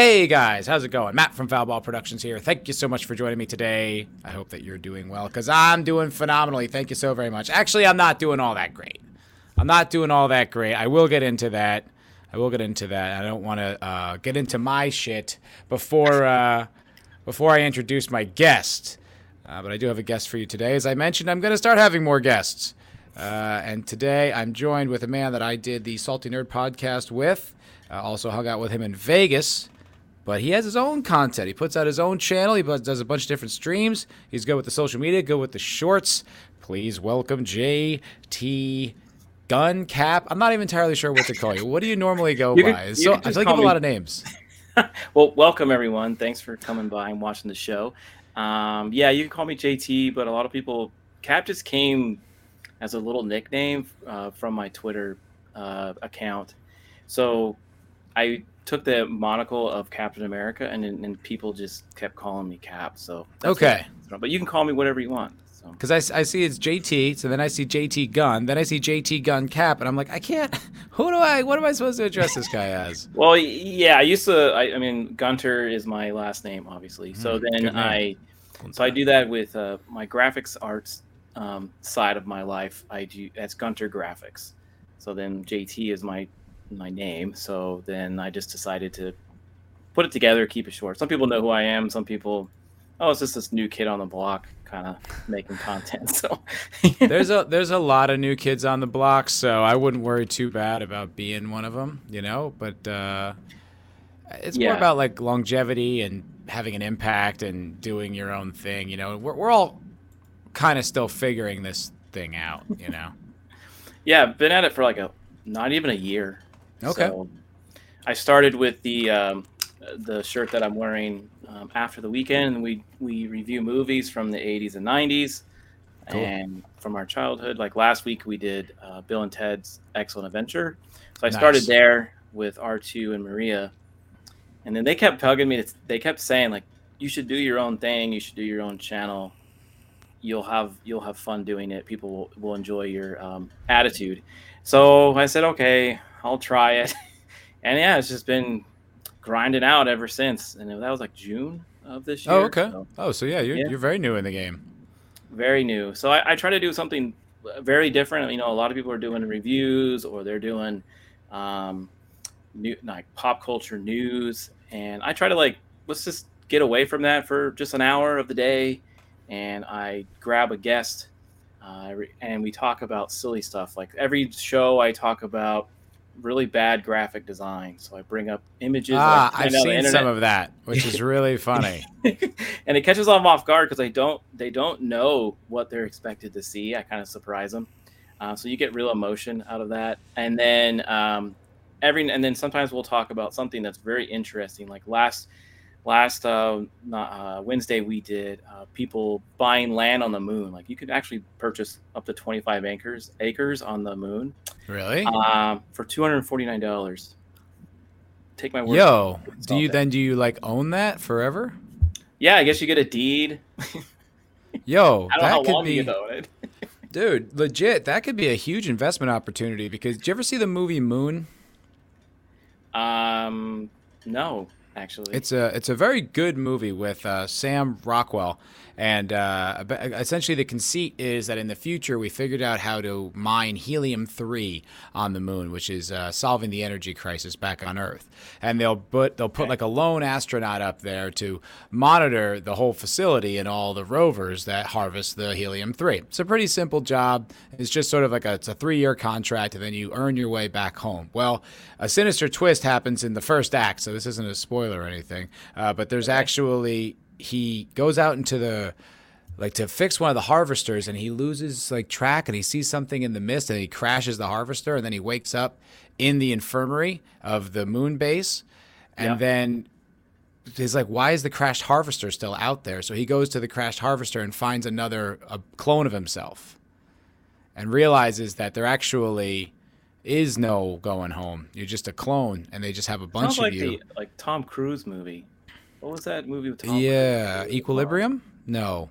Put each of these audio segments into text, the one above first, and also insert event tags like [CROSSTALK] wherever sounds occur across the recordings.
Hey guys, how's it going? Matt from Foulball Productions here. Thank you so much for joining me today. I hope that you're doing well because I'm doing phenomenally. Thank you so very much. Actually, I'm not doing all that great. I'm not doing all that great. I will get into that. I will get into that. I don't want to uh, get into my shit before uh, before I introduce my guest. Uh, but I do have a guest for you today. As I mentioned, I'm going to start having more guests. Uh, and today I'm joined with a man that I did the Salty Nerd podcast with. Uh, also hung out with him in Vegas. But he has his own content. He puts out his own channel. He does a bunch of different streams. He's good with the social media, good with the shorts. Please welcome JT Gun Cap. I'm not even entirely sure what to call you. What do you normally go [LAUGHS] You by? can- so I feel like you have a lot of names. [LAUGHS] Well, welcome everyone. Thanks for coming by and watching the show. Um, yeah, you can call me JT, but a lot of people Cap just came as a little nickname uh, from my Twitter uh, account. So I took the monocle of Captain America, and then and people just kept calling me Cap. So that's Okay. what- but you can call me whatever you want. So Because I see it's JT, so then I see JT Gun, then I see JT Gun Cap, and I'm like, I can't. [LAUGHS] Who do I? What am I supposed to address this guy as? [LAUGHS] Well, yeah, I used to. I, I mean, Gunter is my last name, obviously. So Mm, good then. I, so I do that with uh, my graphics arts um, side of my life. I do that's Gunter Graphics. So then JT is my my name. So then I just decided to put it together, keep it short. Some people know who I am. Some people, oh, it's just this new kid on the block, kind of making content. [LAUGHS] So there's a there's a lot of new kids on the block, so I wouldn't worry too bad about being one of them, you know. But uh, it's more about like longevity and having an impact and doing your own thing. You know, we're we're all kind of still figuring this thing out. You know. [LAUGHS] Yeah, I've been at it for like a not even a year. Okay. So I started with the um, the shirt that I'm wearing um, after the weekend. and We we review movies from the 80s and 90s, Cool. and from our childhood. Like last week, we did uh, Bill and Ted's Excellent Adventure. So I started there with R2 and Maria, and then they kept tugging me. To, they kept saying like, "You should do your own thing. You should do your own channel." you'll have you'll have fun doing it. People will, will enjoy your um, attitude. So I said, okay, I'll try it. [LAUGHS] and yeah, it's just been grinding out ever since. And that was like June of this year. Oh, okay. so Oh, so yeah, you're Yeah. you're very new in the game. very new. So I, I try to do something very different. You know, a lot of people are doing reviews or they're doing um, new like pop culture news, and I try to like let's just get away from that for just an hour of the day, and I grab a guest, uh, and we talk about silly stuff. Like every show, I talk about really bad graphic design. So I bring up images. Ah, I've seen some of that, which is really [LAUGHS] funny. and it catches them off guard because they don't they don't know what they're expected to see. I kind of surprise them, uh, so you get real emotion out of that. And then um, every and then sometimes we'll talk about something that's very interesting. Like last last uh, not, uh, Wednesday we did uh, people buying land on the moon. Like you could actually purchase up to twenty five acres acres on the moon Really? um, for two hundred forty nine dollars. Take my word. Yo, do you that. then do you like own that forever? Yeah, I guess you get a deed. [LAUGHS] Yo, [LAUGHS] I don't know that could be you get to own it. [LAUGHS] Dude, legit, that could be a huge investment opportunity because did you ever see the movie Moon? Um, no, actually. It's a it's a very good movie with uh, Sam Rockwell, and uh, essentially the conceit is that in the future we figured out how to mine helium three on the moon, which is uh, solving the energy crisis back on Earth. And they'll put they'll put like a lone astronaut up there to monitor the whole facility and all the rovers that harvest the helium three. It's a pretty simple job. It's just sort of like a it's a three year contract, and then you earn your way back home. Well, a sinister twist happens in the first act, so this isn't a spoiler or anything. Uh, but there's actually he goes out into the like to fix one of the harvesters and he loses like track and he sees something in the mist and he crashes the harvester and then he wakes up in the infirmary of the moon base and Yeah. then he's like why is the crashed harvester still out there so he goes to the crashed harvester and finds another a clone of himself and realizes that they're actually is no going home you're just a clone and they just have a bunch Sounds like of you the like Tom Cruise movie. What was that movie with Tom? yeah Cruise? equilibrium no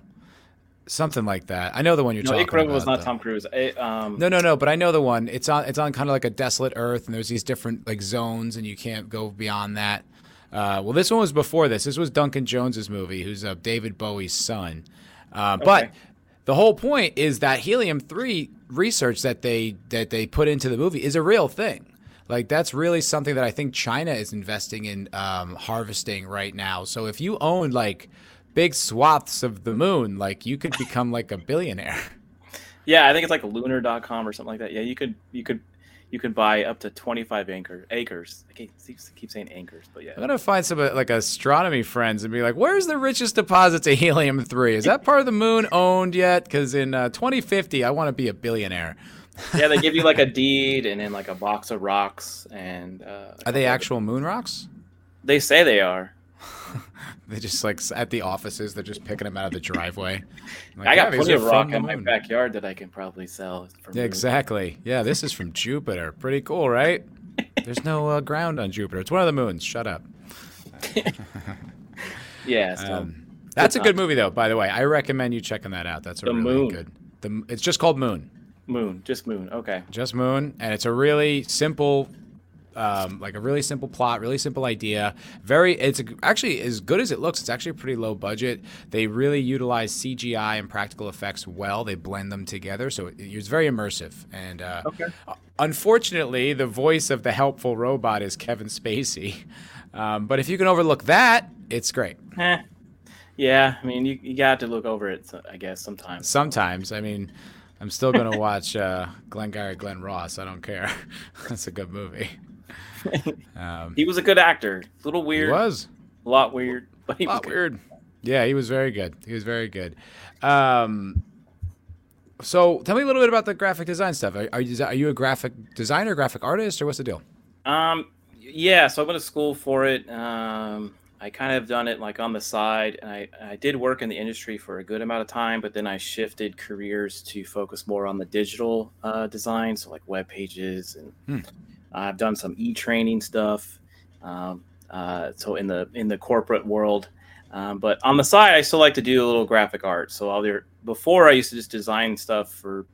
something like that i know the one you're talking about. No, talking Equilibrium was not though. Tom Cruise. Um, No, no, no. But I know the one. It's on. It's on kind of like a desolate Earth, and there's these different like zones, and you can't go beyond that. Uh, well, this one was before this. This was Duncan Jones's movie, who's uh, David Bowie's son. Uh, okay. But the whole point is that helium three research that they that they put into the movie is a real thing. Like that's really something that I think China is investing in um, harvesting right now. So if you own like big swaths of the moon, like you could become like a billionaire. [LAUGHS] Yeah, I think it's like lunar.com or something like that. Yeah, you could you could you can buy up to 25 anchor, acres. I keep, keep saying anchors, but yeah. I'm gonna find some uh, like astronomy friends and be like, "Where's the richest deposit to helium three? Is that part of the moon owned yet? Because in uh, 2050, I want to be a billionaire." yeah, they give you like a [LAUGHS] deed and then like a box of rocks and. Uh, are they actual moon rocks? They say they are. [LAUGHS] they just like at the offices, they're just picking them out of the driveway. [LAUGHS] Like, I got yeah, plenty of rock in my backyard that I can probably sell. Yeah, exactly. Yeah, this is from [LAUGHS] Jupiter. Pretty cool, right? There's no uh, ground on Jupiter. It's one of the moons. Shut up. yeah. So um, that's a good movie, though. By the way, I recommend you checking that out. That's a the really moon. good. The it's just called Moon. Moon, just Moon. Okay. Just Moon, and it's a really simple um, like a really simple plot, really simple idea. Very, it's actually as good as it looks. It's actually a pretty low budget. They really utilize CGI and practical effects well. They blend them together, so it, it's very immersive. And uh, okay. unfortunately, the voice of the helpful robot is Kevin Spacey. Um, but if you can overlook that, it's great. Eh. Yeah, I mean, you, you got to look over it, I guess, sometimes. Sometimes. I mean, I'm still going to watch uh, Glengarry Glen Ross. I don't care. [LAUGHS] That's a good movie. Um, he was a good actor. A little weird. He was. A lot weird, but he a lot was weird. Yeah, he was very good. He was very good. Um, so tell me a little bit about the graphic design stuff. Are, are, you, are you a graphic designer, graphic artist, or what's the deal? Um, yeah, so I went to school for it. Um, I kind of done it like on the side. And I, I did work in the industry for a good amount of time, but then I shifted careers to focus more on the digital uh, design, so like web pages and hmm. I've done some e-training stuff. Um, uh, so in the in the corporate world, um, but on the side, I still like to do a little graphic art. So I'll be, before I used to just design stuff for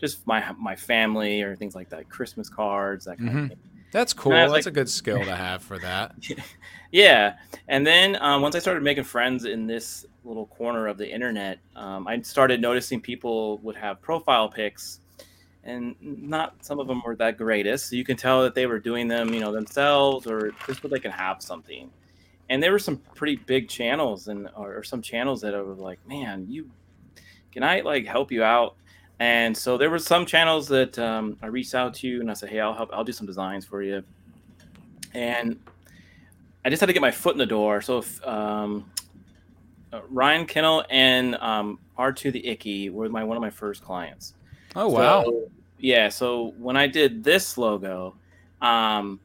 just my my family or things like that, Christmas cards, that kind mm-hmm. of thing. That's cool. That's like, a good skill to have for that. [LAUGHS] yeah, and then um, once I started making friends in this little corner of the internet, um, I started noticing people would have profile pics and not some of them were that greatest. So you can tell that they were doing them, you know, themselves or just so they can have something. And there were some pretty big channels and or, or some channels that was like, man, you can I like help you out? And so there were some channels that um, I reached out to and I said, hey, I'll help. I'll do some designs for you. And I just had to get my foot in the door. So if, um, uh, Ryan Kinel and um, R2 the Icky were my one of my first clients. Oh wow! So, yeah, so when I did this logo, um,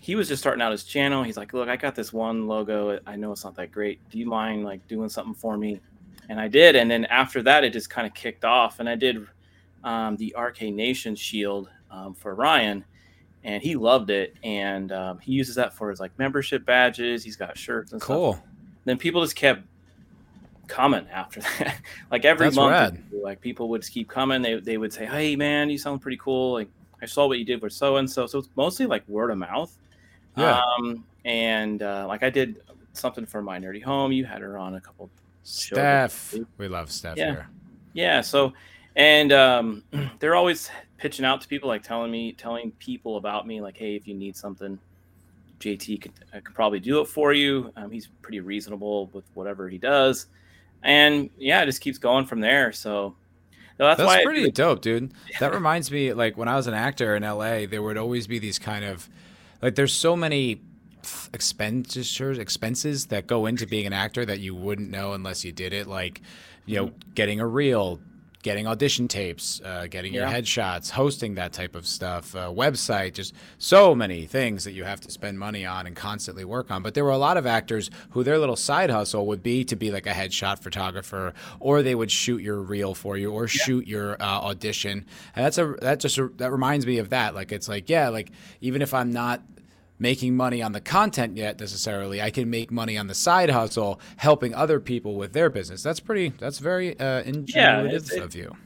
he was just starting out his channel. He's like, "Look, I got this one logo. I know it's not that great. Do you mind like doing something for me?" And I did. And then after that, it just kind of kicked off. And I did um, the RK Nation shield um, for Ryan, and he loved it. And um, he uses that for his like membership badges. He's got shirts and cool. stuff. Then people just kept coming after that. [LAUGHS] like every That's month, rad. like people would keep coming. They they would say, "Hey, man, you sound pretty cool. Like I saw what you did with so and so." So it's mostly like word of mouth. Yeah. Um, and uh, like I did something for my nerdy home. You had her on a couple. Steph, we love Steph yeah. here. Yeah. So, and um, [CLEARS THROAT] they're always pitching out to people, like telling me, telling people about me, like, "Hey, if you need something." JT could, could probably do it for you. Um, he's pretty reasonable with whatever he does and yeah, it just keeps going from there. So that's, that's pretty dope, dude. That reminds me, like when I was an actor in LA, there would always be these kind of like there's so many expenditures expenses that go into being an actor that you wouldn't know unless you did it like you know getting a reel getting audition tapes, uh, getting yeah. your headshots, hosting that type of stuff, uh, website, just so many things that you have to spend money on and constantly work on. But there were a lot of actors who their little side hustle would be to be like a headshot photographer, or they would shoot your reel for you, or yeah. shoot your uh, audition. And that's a that just a, that reminds me of that. Like it's like yeah, like even if I'm not making money on the content yet necessarily. I can make money on the side hustle, helping other people with their business. That's pretty. That's very uh, ingenuitive yeah, of you.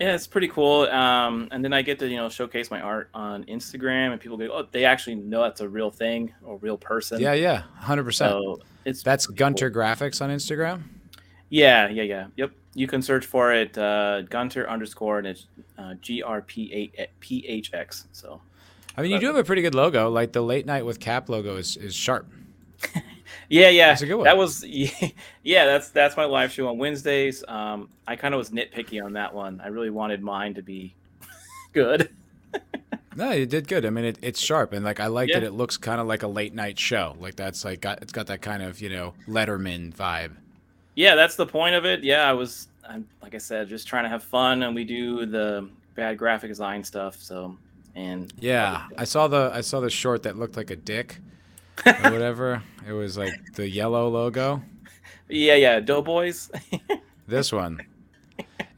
Yeah, it's pretty cool. Um, and then I get to you know showcase my art on Instagram, and people go, "Oh, they actually know that's a real thing or real person." Yeah, yeah, hundred percent. So it's That's Gunter cool. Graphics on Instagram. Yeah, yeah, yeah. Yep. You can search for it, uh, Gunter underscore, and it's uh, G R P A P H X. So I mean, you do have a pretty good logo. Like the late night with Cap logo is is sharp. [LAUGHS] yeah, yeah, That's a good one. that was [LAUGHS] yeah. That's that's my live show on Wednesdays. Um, I kind of was nitpicky on that one. I really wanted mine to be [LAUGHS] good. No, you did good. I mean, it, it's sharp, and like I like Yeah. that it looks kind of like a late night show. Like that's like got it's got that kind of you know Letterman vibe. Yeah, that's the point of it. Yeah, I was, I'm, like I said, just trying to have fun, and we do the bad graphic design stuff. So, and Yeah, I saw the I saw the short that looked like a dick or [LAUGHS] whatever. it was like the yellow logo. yeah, yeah, Doughboys. [LAUGHS] This one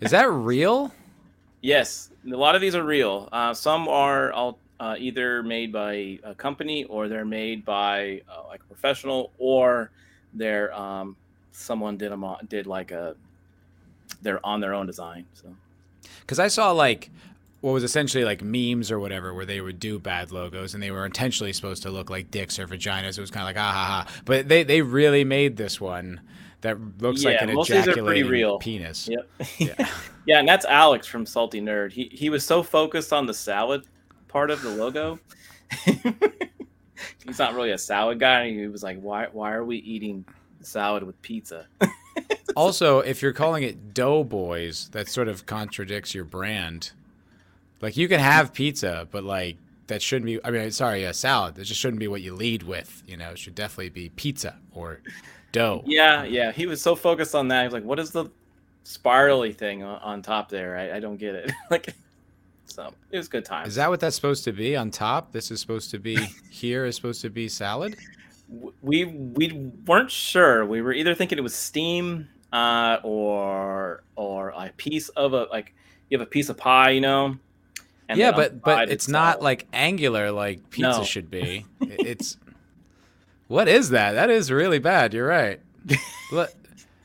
is that real? yes, a lot of these are real. Uh, some are all uh, either made by a company or they're made by uh, like a professional, or they're um, someone did them on, did like a they're on their own design. So Because I saw like what was essentially like memes or whatever, where they would do bad logos and they were intentionally supposed to look like dicks or vaginas. It was kind of like ah ha ha. But they they really made this one that looks like an most of these are pretty ejaculating real. penis. Yep. Yeah. [LAUGHS] yeah, and that's Alex from Salty Nerd. He he was so focused on the salad part of the logo. [LAUGHS] He's not really a salad guy. He was like, "Why why are we eating salad with pizza?" [LAUGHS] Also, if you're calling it Doughboys, that sort of contradicts your brand. Like you can have pizza, but like that shouldn't be. I mean, sorry, a salad. That just shouldn't be what you lead with. You know, it should definitely be pizza or dough. yeah, yeah. He was so focused on that. He was like, "What is the spirally thing on, top there? I, I don't get it." [LAUGHS] like, so it was good time. Is that what that's supposed to be on top? This is supposed to be [LAUGHS] here is supposed to be salad. we we weren't sure. We were either thinking it was steam uh, or or a piece of a like you have a piece of pie, you know. Yeah, but but it's not like angular like pizza No. should be. [LAUGHS] It's what is that? That is really bad. You're right. [LAUGHS]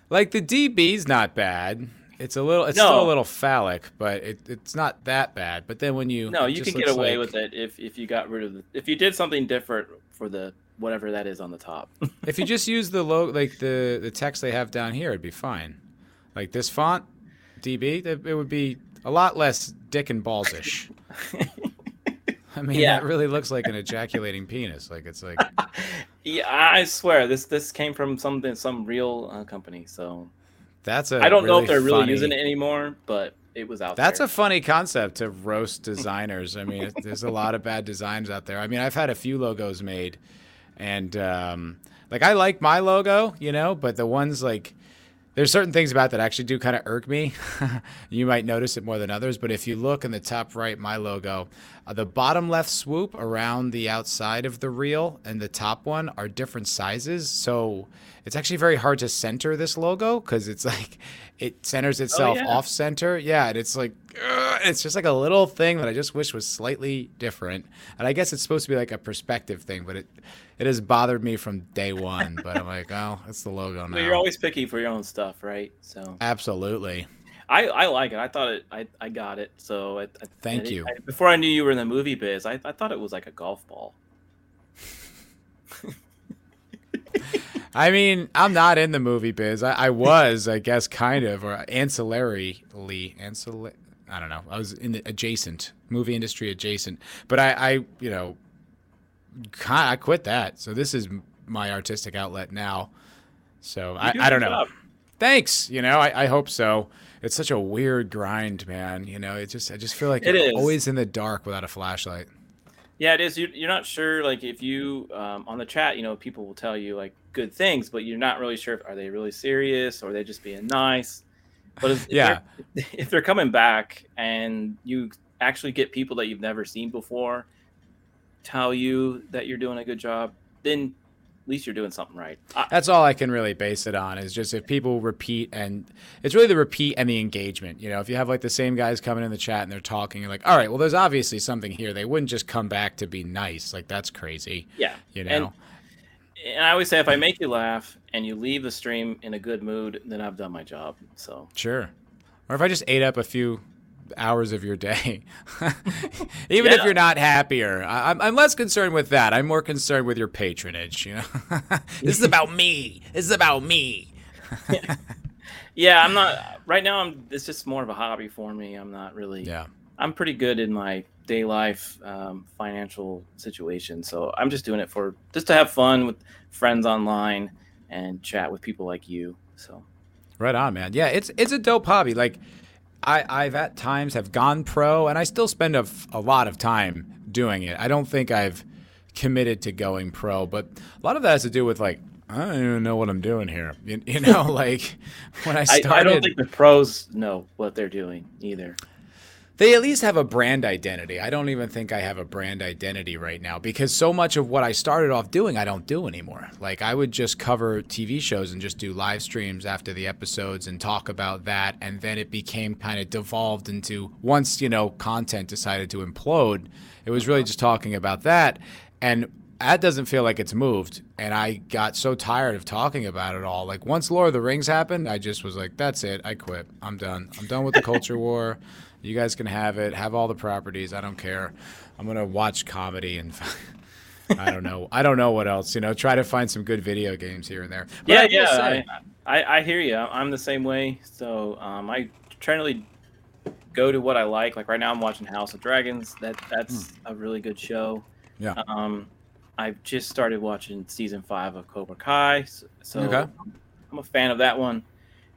Like the DB's not bad. It's a little. It's still a little phallic, but it, it's not that bad. But then when you no, you can get away like- with it if if you got rid of the if you did something different for the whatever that is on the top. [LAUGHS] If you just use the low like the the text they have down here, it'd be fine. Like this font, DB, it would be a lot less dick and ballsish. [LAUGHS] I mean, Yeah. that really looks like an ejaculating penis. Like it's like [LAUGHS] yeah, I swear this this came from something some real uh, company. So that's a. I don't know if they're really using it anymore, but it was out there. That's there. a funny concept to roast designers. I mean, there's a lot of bad designs out there. I mean, I've had a few logos made, and um, like I like my logo, you know, but the ones like there's certain things about that actually do kind of irk me. [LAUGHS] you might notice it more than others, but if you look in the top right, my logo, uh, the bottom left swoop around the outside of the reel and the top one are different sizes. So it's actually very hard to center this logo because it's [LAUGHS] like it centers itself yeah. off center. Yeah, and it's like it's just like a little thing that I just wish was slightly different. And I guess it's supposed to be like a perspective thing, but it it has bothered me from day one. but I'm like, oh, it's the logo now. You're always picky for your own stuff, right? So Absolutely. I, I like it. I thought it. I, I got it. So I, I, Thank I- you. I- before I knew you were in the movie biz, I, I thought it was like a golf ball. [LAUGHS] I mean, I'm not in the movie biz. I, I was, I guess, kind of, or ancillarily, ancillary. I don't know. I was in the adjacent movie industry adjacent, but I, I you know, I quit that. So this is my artistic outlet now. So I, I don't know. job. Thanks. You know, I, I hope so. It's such a weird grind, man. You know, it just I just feel like It you're is. always in the dark without a flashlight. Yeah, it is. You, you're not sure, like, if you um, on the chat, you know, people will tell you like good things, but you're not really sure if are they really serious or are they just being nice. But if, if Yeah. they're, [LAUGHS] if they're coming back and you actually get people that you've never seen before tell you that you're doing a good job, then at least you're doing something right. I, That's all I can really base it on is just if people repeat and it's really the repeat and the engagement. You know, if you have like the same guys coming in the chat and they're talking, you're like, all right, well, there's obviously something here. They wouldn't just come back to be nice. Like that's crazy. yeah, You know, And- and I always say if I make you laugh and you leave the stream in a good mood, then I've done my job. So sure. Or if I just ate up a few hours of your day, [LAUGHS] even if you're not happier. I, I'm, I'm less concerned with that. I'm more concerned with your patronage. You know, [LAUGHS] this is about me. This is about me. [LAUGHS] Yeah, I'm not right now. I'm. It's just more of a hobby for me. I'm not really. Yeah. I'm pretty good in my day life um, financial situation, so I'm just doing it for just to have fun with friends online and chat with people like you. So Right on, man. Yeah, it's it's a dope hobby. Like, I I've at times have gone pro, and I still spend a, f- a lot of time doing it. I don't think I've committed to going pro, but a lot of that has to do with like I don't even know what I'm doing here. You, you know, [LAUGHS] like when I I, started, I don't think the pros know what they're doing either. They at least have a brand identity. I don't even think I have a brand identity right now because so much of what I started off doing, I don't do anymore. Like I would just cover TV shows and just do live streams after the episodes and talk about that. And then it became kind of devolved into once, you know, content decided to implode, it was really just talking about that. And that doesn't feel like it's moved. And I got so tired of talking about it all. Like once Lord of the Rings happened, I just was like, that's it. I quit. I'm done. I'm done with the culture [LAUGHS] war. You guys can have it. Have all the properties. I don't care. I'm gonna watch comedy and [LAUGHS] I don't know. I don't know what else. You know, try to find some good video games here and there. But yeah, I yeah, say- I, I, I hear you. I'm the same way. So um, I try to really go to what I like. Like right now, I'm watching House of Dragons. That that's a really good show. Hmm. Yeah. Um, I've just started watching season five of Cobra Kai. So, so Okay. I'm a fan of that one.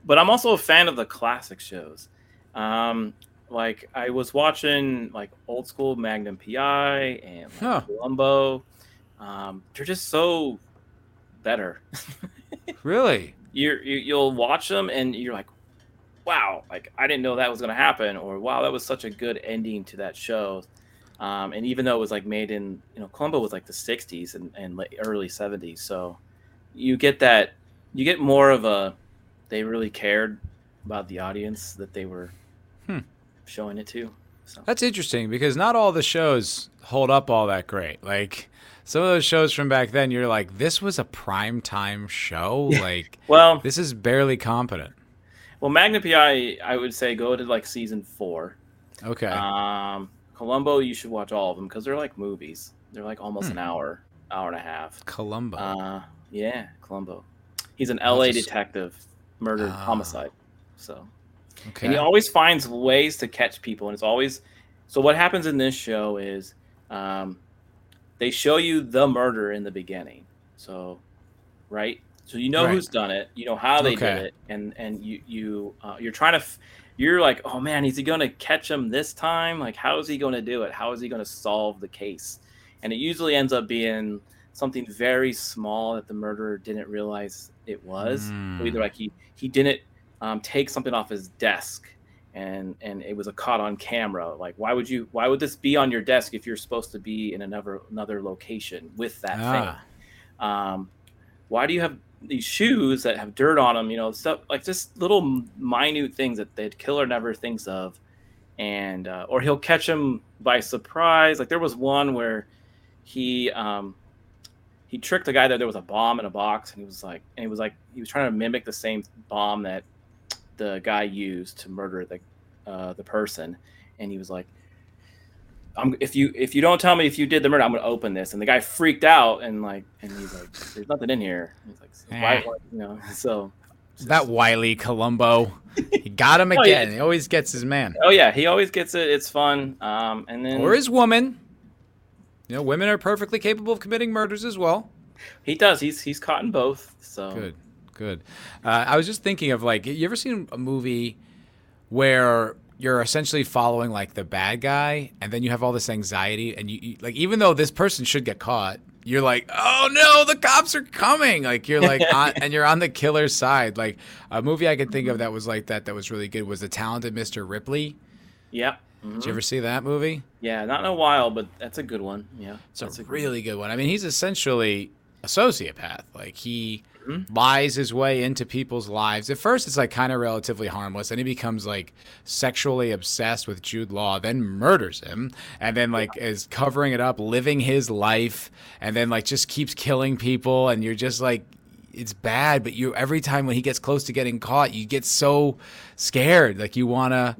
But I'm also a fan of the classic shows. Um, like I was watching like old school Magnum PI and like, Huh. Columbo. Um, they're just so better. [LAUGHS] really. you're, you you'll watch them and you're like, wow, like I didn't know that was gonna happen, or wow, that was such a good ending to that show. Um, and even though it was like made in, you know, Columbo was like the '60s and, and late, early '70s, so you get that, you get more of a, they really cared about the audience that they were. Showing it to. So That's interesting because not all the shows hold up all that great. Like some of those shows from back then, you're like, this was a prime time show. [LAUGHS] Like well, this is barely competent. well, Magnum PI, I would say go to like season four. Okay. Um, Columbo, you should watch all of them because they're like movies. They're like almost Hmm. an hour, hour and a half. Columbo. Uh, yeah, Columbo. He's an LA just- detective, murdered Ah. homicide. So, okay. and he always finds ways to catch people, and it's always. So what happens in this show is, um, they show you the murder in the beginning. So, right. So you know Right. who's done it. You know how they Okay. did it, and and you you uh, you're trying to. F- you're like, oh man, is he going to catch him this time? Like, how is he going to do it? How is he going to solve the case? And it usually ends up being something very small that the murderer didn't realize it was. Mm. either like he he didn't um, take something off his desk, and and it was a caught on camera. Like, why would you? Why would this be on your desk if you're supposed to be in another another location with that thing? Ah. um, why do you have these shoes that have dirt on them you know stuff like just little minute things that the killer never thinks of and uh, or he'll catch him by surprise like there was one where he um he tricked the guy that there was a bomb in a box and he was like and he was like he was trying to mimic the same bomb that the guy used to murder the uh, the person and he was like I'm, if you if you don't tell me if you did the murder, I'm gonna open this. And the guy freaked out and like and he's like, "There's nothing in here." He's like, so "Why?" Eh. why- You know, so That wily Columbo. He got him [LAUGHS] Oh, yeah. again. He always gets his man. oh yeah, he always gets it. It's fun. Um, and then Or his woman. You know, women are perfectly capable of committing murders as well. he does. He's he's caught in both. So Good, good. Uh, I was just thinking of like, you ever seen a movie where you're essentially following like the bad guy, and then you have all this anxiety, and you, you like, even though this person should get caught, you're like, oh no, the cops are coming! Like you're like, [LAUGHS] on, and you're on the killer's side. Like a movie I could think of that was like that, that was really good was The Talented Mr. Ripley. yeah. Did Mhm. you ever see that movie? Yeah, not in a while, but that's a good one. Yeah, So It's a good really good one. I mean, he's essentially a sociopath. Like he Mhm. lies his way into people's lives. At first, it's like kind of relatively harmless, and he becomes like sexually obsessed with Jude Law, then murders him, and then like is covering it up, living his life, and then like just keeps killing people, and you're just like. It's bad, but you every time when he gets close to getting caught, you get so scared. Like you wanna,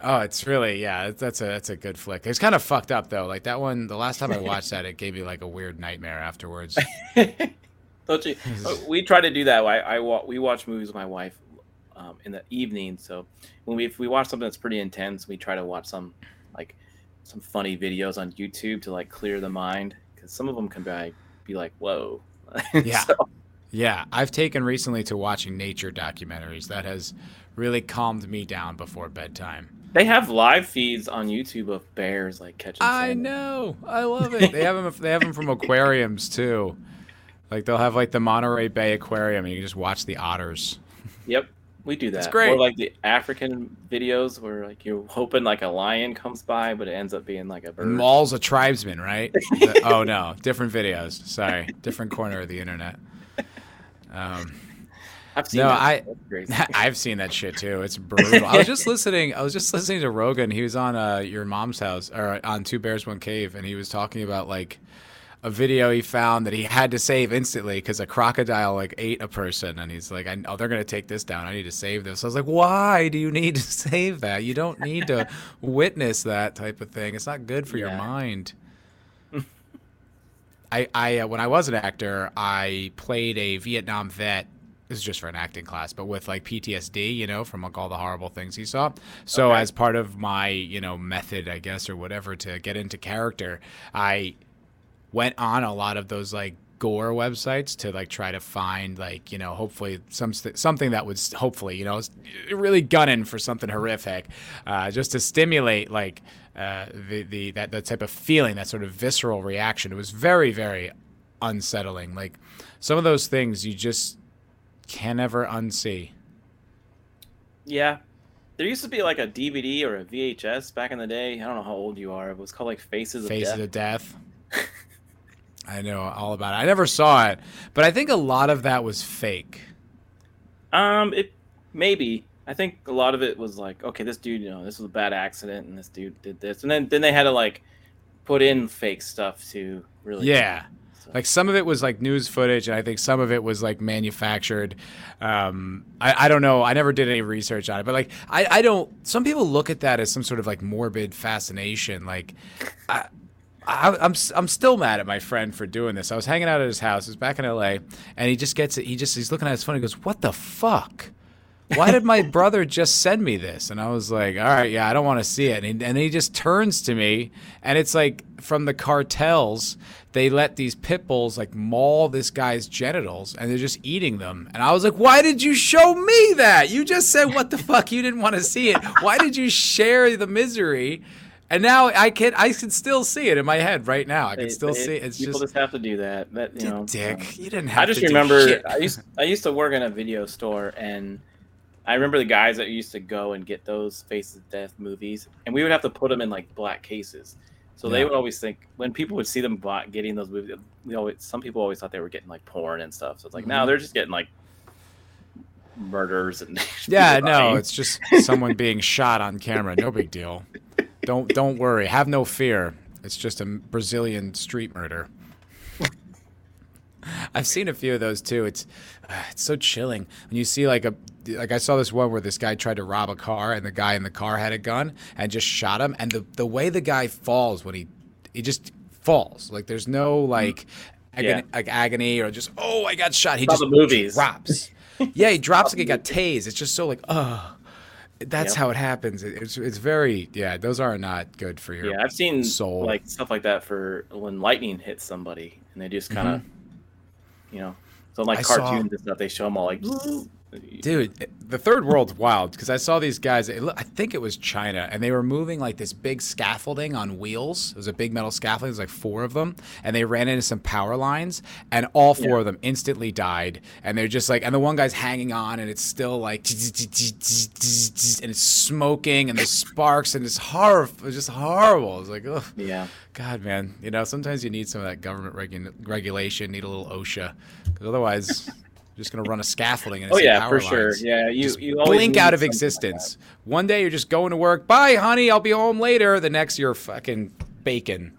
Oh, it's really yeah. That's a that's a good flick. It's kind of fucked up though. Like that one. The last time I [LAUGHS] watched that, it gave me like a weird nightmare afterwards. [LAUGHS] Don't you? [LAUGHS] Uh, we try to do that. I, I we watch movies with my wife um, in the evening. So when we if we watch something that's pretty intense, we try to watch some like some funny videos on YouTube to like clear the mind because some of them can be like, be like whoa. [LAUGHS] Yeah. so. Yeah, I've taken recently to watching nature documentaries. That has really calmed me down before bedtime. They have live feeds on YouTube of bears like catching. I salmon. know, I love it. they have them. They have them from [LAUGHS] aquariums too. Like they'll have like the Monterey Bay Aquarium, and you can just watch the otters. Yep, we do that. It's great. Or like the African videos where like you're hoping like a lion comes by, but it ends up being like a bird. Maul's a tribesman, right? [LAUGHS] oh no, different videos. Sorry, different corner of the internet. Um, I've seen no, that. I [LAUGHS] I've seen that shit too. It's brutal. I was just listening. I was just listening to Rogan. He was on uh, your mom's house or on Two Bears One Cave, and he was talking about like a video he found that he had to save instantly because a crocodile like ate a person, and he's like, "Oh, they're gonna take this down. I need to save this." I was like, "Why do you need to [LAUGHS] save that? You don't need to [LAUGHS] witness that type of thing. It's not good for yeah. your mind." [LAUGHS] I, I uh, when I was an actor, I played a Vietnam vet. This is just for an acting class, but with like PTSD, you know, from like all the horrible things he saw. So okay. as part of my, you know, method, I guess, or whatever, to get into character, I went on a lot of those like gore websites to like try to find like you know hopefully some something that was hopefully you know really gunning for something horrific uh, just to stimulate like uh, the the that that type of feeling that sort of visceral reaction it was very very unsettling like some of those things you just can never unsee yeah there used to be like a DVD or a VHS back in the day. I don't know how old you are. It was called like Faces of Faces Death. of Death. I know all about it. I never saw it, but I think a lot of that was fake. Um, it maybe. I think a lot of it was like, okay, this dude, you know, this was a bad accident, and this dude did this, and then then they had to like put in fake stuff to really. Yeah. So. Like some of it was like news footage, and I think some of it was like manufactured. Um, I, I don't know. I never did any research on it, but like I, I don't. Some people look at that as some sort of like morbid fascination. Like, I, I, am I'm, I'm still mad at my friend for doing this. I was hanging out at his house. He's back in L.A. and he just gets it. He just he's looking at his phone. He goes, "What the fuck? Why did my [LAUGHS] brother just send me this?" And I was like, "All right, yeah, I don't want to see it." And he, and he just turns to me, and it's like from the cartels. They let these pit bulls like maul this guy's genitals, and they're just eating them. And I was like, "Why did you show me that? You just said what the fuck? You didn't want to see it. Why did you share the misery?" And now I can I can still see it in my head right now. I can still it, see it. It's people just, just have to do that. That you know, dick. You didn't have. To I just remember I used I used to work in a video store, and I remember the guys that used to go and get those Faces of Death movies, and we would have to put them in like black cases. So yeah. they would always think when people would see them getting those movies, we always some people always thought they were getting like porn and stuff. So it's like mm-hmm. now they're just getting like murders and [LAUGHS] yeah, no, it's just someone being shot on camera. No big deal don't don't worry. Have no fear. It's just a Brazilian street murder. [LAUGHS] I've seen a few of those too. It's uh, it's so chilling when you see like a like I saw this one where this guy tried to rob a car and the guy in the car had a gun and just shot him and the the way the guy falls when he he just falls like there's no like agony, yeah. like agony or just oh I got shot he just the movies. drops yeah he drops like he got [LAUGHS] tased it's just so like oh that's yep. how it happens. It's it's very yeah. Those are not good for your yeah. I've seen soul like stuff like that for when lightning hits somebody and they just kind of mm-hmm. you know so like I cartoons saw, and stuff they show them all like Dude, the third world's wild because I saw these guys. I think it was China, and they were moving like this big scaffolding on wheels. It was a big metal scaffolding. There's like four of them, and they ran into some power lines, and all four yeah. of them instantly died. And they're just like, and the one guy's hanging on, and it's still like, and it's smoking, and the sparks, and it's horrible. It's just horrible. It's like, oh, yeah, God, man. You know, sometimes you need some of that government regu- regulation. Need a little OSHA, because otherwise just going to run a scaffolding and oh yeah for lines. sure yeah you just you blink out of existence like one day you're just going to work bye honey i'll be home later the next you're fucking bacon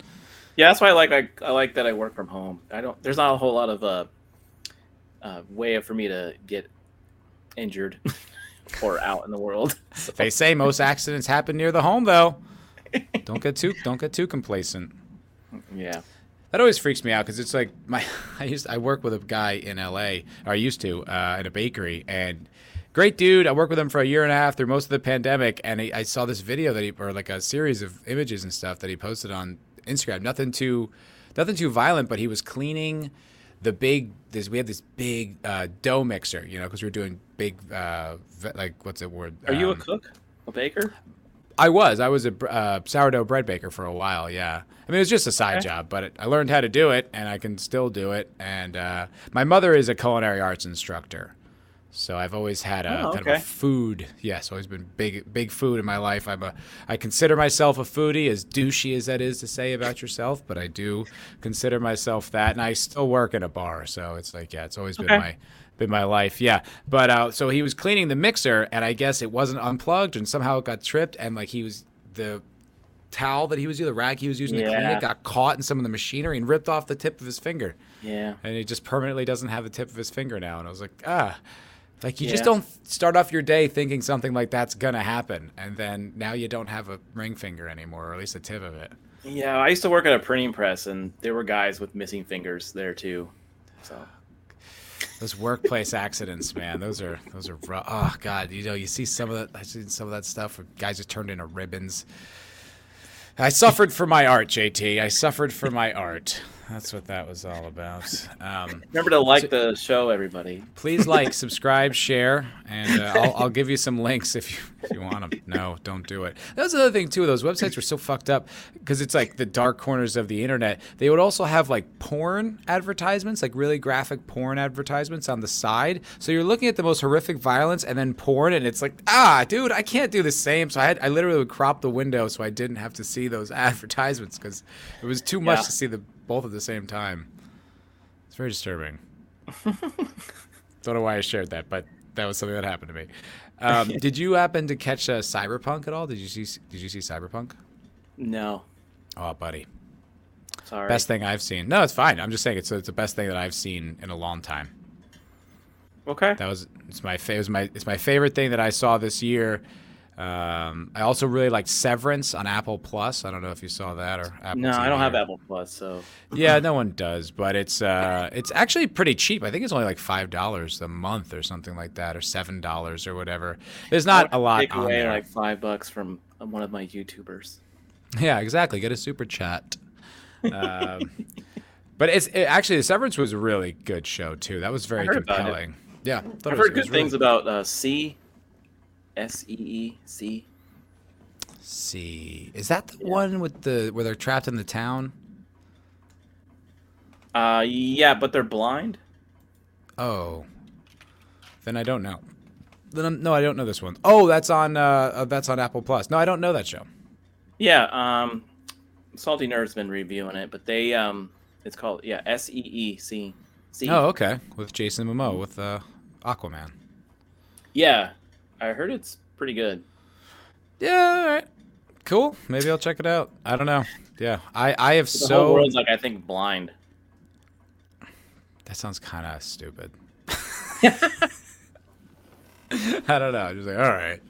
yeah that's why i like I, I like that i work from home i don't there's not a whole lot of uh, uh way for me to get injured [LAUGHS] or out in the world. [LAUGHS] So. They say most accidents happen near the home, though. don't get too don't get too complacent. Yeah. That always freaks me out because it's like my [LAUGHS] I used I work with a guy in L.A. or I used to uh, in a bakery and great dude. I worked with him for a year and a half through most of the pandemic, and he, I saw this video that he or like a series of images and stuff that he posted on Instagram. Nothing too nothing too violent, but he was cleaning the big this we had this big uh, dough mixer, you know, because we were doing big uh, like what's the word? Are um, you a um, cook, a baker? I was. I was a uh, sourdough bread baker for a while. Yeah. I mean, it was just a side okay. job, but it, I learned how to do it, and I can still do it. And uh, my mother is a culinary arts instructor, so I've always had a oh, kind of a food. Yes, always been big, big food in my life. I'm a. I consider myself a foodie, as douchey as that is to say about yourself, but I do consider myself that, and I still work in a bar, so it's like, yeah, it's always been my been my life. Yeah. But uh, so he was cleaning the mixer, and I guess it wasn't unplugged, and somehow it got tripped, and like he was the towel that he was using, the rag he was using yeah. to clean it, got caught in some of the machinery and ripped off the tip of his finger. Yeah. And he just permanently doesn't have the tip of his finger now. And I was like, ah. Like you yeah. just don't start off your day thinking something like that's gonna happen, and then now you don't have a ring finger anymore, or at least a tip of it. Yeah, I used to work at a printing press, and there were guys with missing fingers there too. So those workplace accidents, man, those are those are rough. Oh God, you know, you see some of that. I see some of that stuff where guys are turned into ribbons. I suffered for my art, JT. I suffered for my art. That's what that was all about. Um, Remember to like so, the show, everybody. Please like, [LAUGHS] subscribe, share, and uh, I'll, I'll, give you some links if you if you want them. No, don't do it. That was another thing too. Those websites were so fucked up because it's like the dark corners of the internet. They would also have like porn advertisements, like really graphic porn advertisements on the side. So you're looking at the most horrific violence and then porn, and it's like, ah, dude, I can't do the same. So I had I literally would crop the window so I didn't have to see those [LAUGHS] advertisements because it was too much yeah. to see the both at the same time. It's very disturbing. [LAUGHS] Don't know why I shared that, but that was something that happened to me. Um, [LAUGHS] did you happen to catch uh, Cyberpunk at all? Did you see Did you see Cyberpunk? No. Oh, buddy. Sorry. Best thing I've seen. No, it's fine. I'm just saying it's it's the best thing that I've seen in a long time. Okay. That was it's my it was my it's my favorite thing that I saw this year. Um, I also really like Severance on Apple Plus. I don't know if you saw that or Apple no, TV I don't or... have Apple Plus, so yeah, no one does. But it's uh, it's actually pretty cheap. I think it's only like five dollars a month or something like that, or seven dollars or whatever. There's not a lot. Take on away there. like five bucks from one of my YouTubers. [LAUGHS] Yeah, exactly. Get a super chat. Um, but it's it, actually the Severance was a really good show too. That was very compelling. Yeah, I've heard good things really... about uh, C S E E C. See, is that the yeah. one with the where they're trapped in the town? Uh, yeah, but they're blind. Oh, then I don't know. Then I'm, no, I don't know this one. Oh, that's on uh, uh, that's on Apple Plus. No, I don't know that show. Yeah, um, Salty Nerd's been reviewing it, but they um, it's called yeah S E E C C. Oh, okay, with Jason Momoa with uh, Aquaman. Yeah, I heard it's pretty good. Yeah, all right. Cool. Maybe I'll check it out. I don't know. Yeah, I I have the so. whole world's like I think blind. That sounds kind of stupid. [LAUGHS] [LAUGHS] I don't know. I'm just like, all right.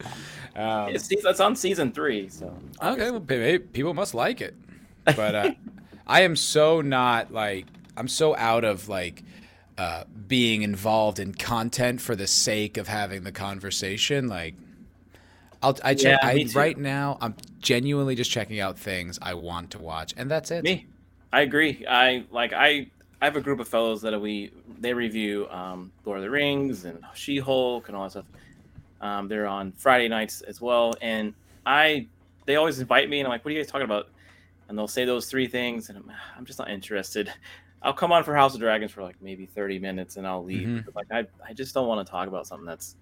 Um, it's, it's on season three, so okay. Well, people must like it, but uh, [LAUGHS] I am so not like I'm so out of like uh, being involved in content for the sake of having the conversation. Like, I'll I check. Yeah, I, right now, I'm genuinely just checking out things I want to watch, and that's it. Me, I agree. I like I I have a group of fellows that we they review um, Lord of the Rings and She Hulk and all that stuff. Um, they're on Friday nights as well, and I they always invite me, and I'm like, "What are you guys talking about?" And they'll say those three things, and I'm, I'm just not interested. I'll come on for House of Dragons for like maybe 30 minutes and I'll leave. Mm-hmm. Like I, I just don't want to talk about something that's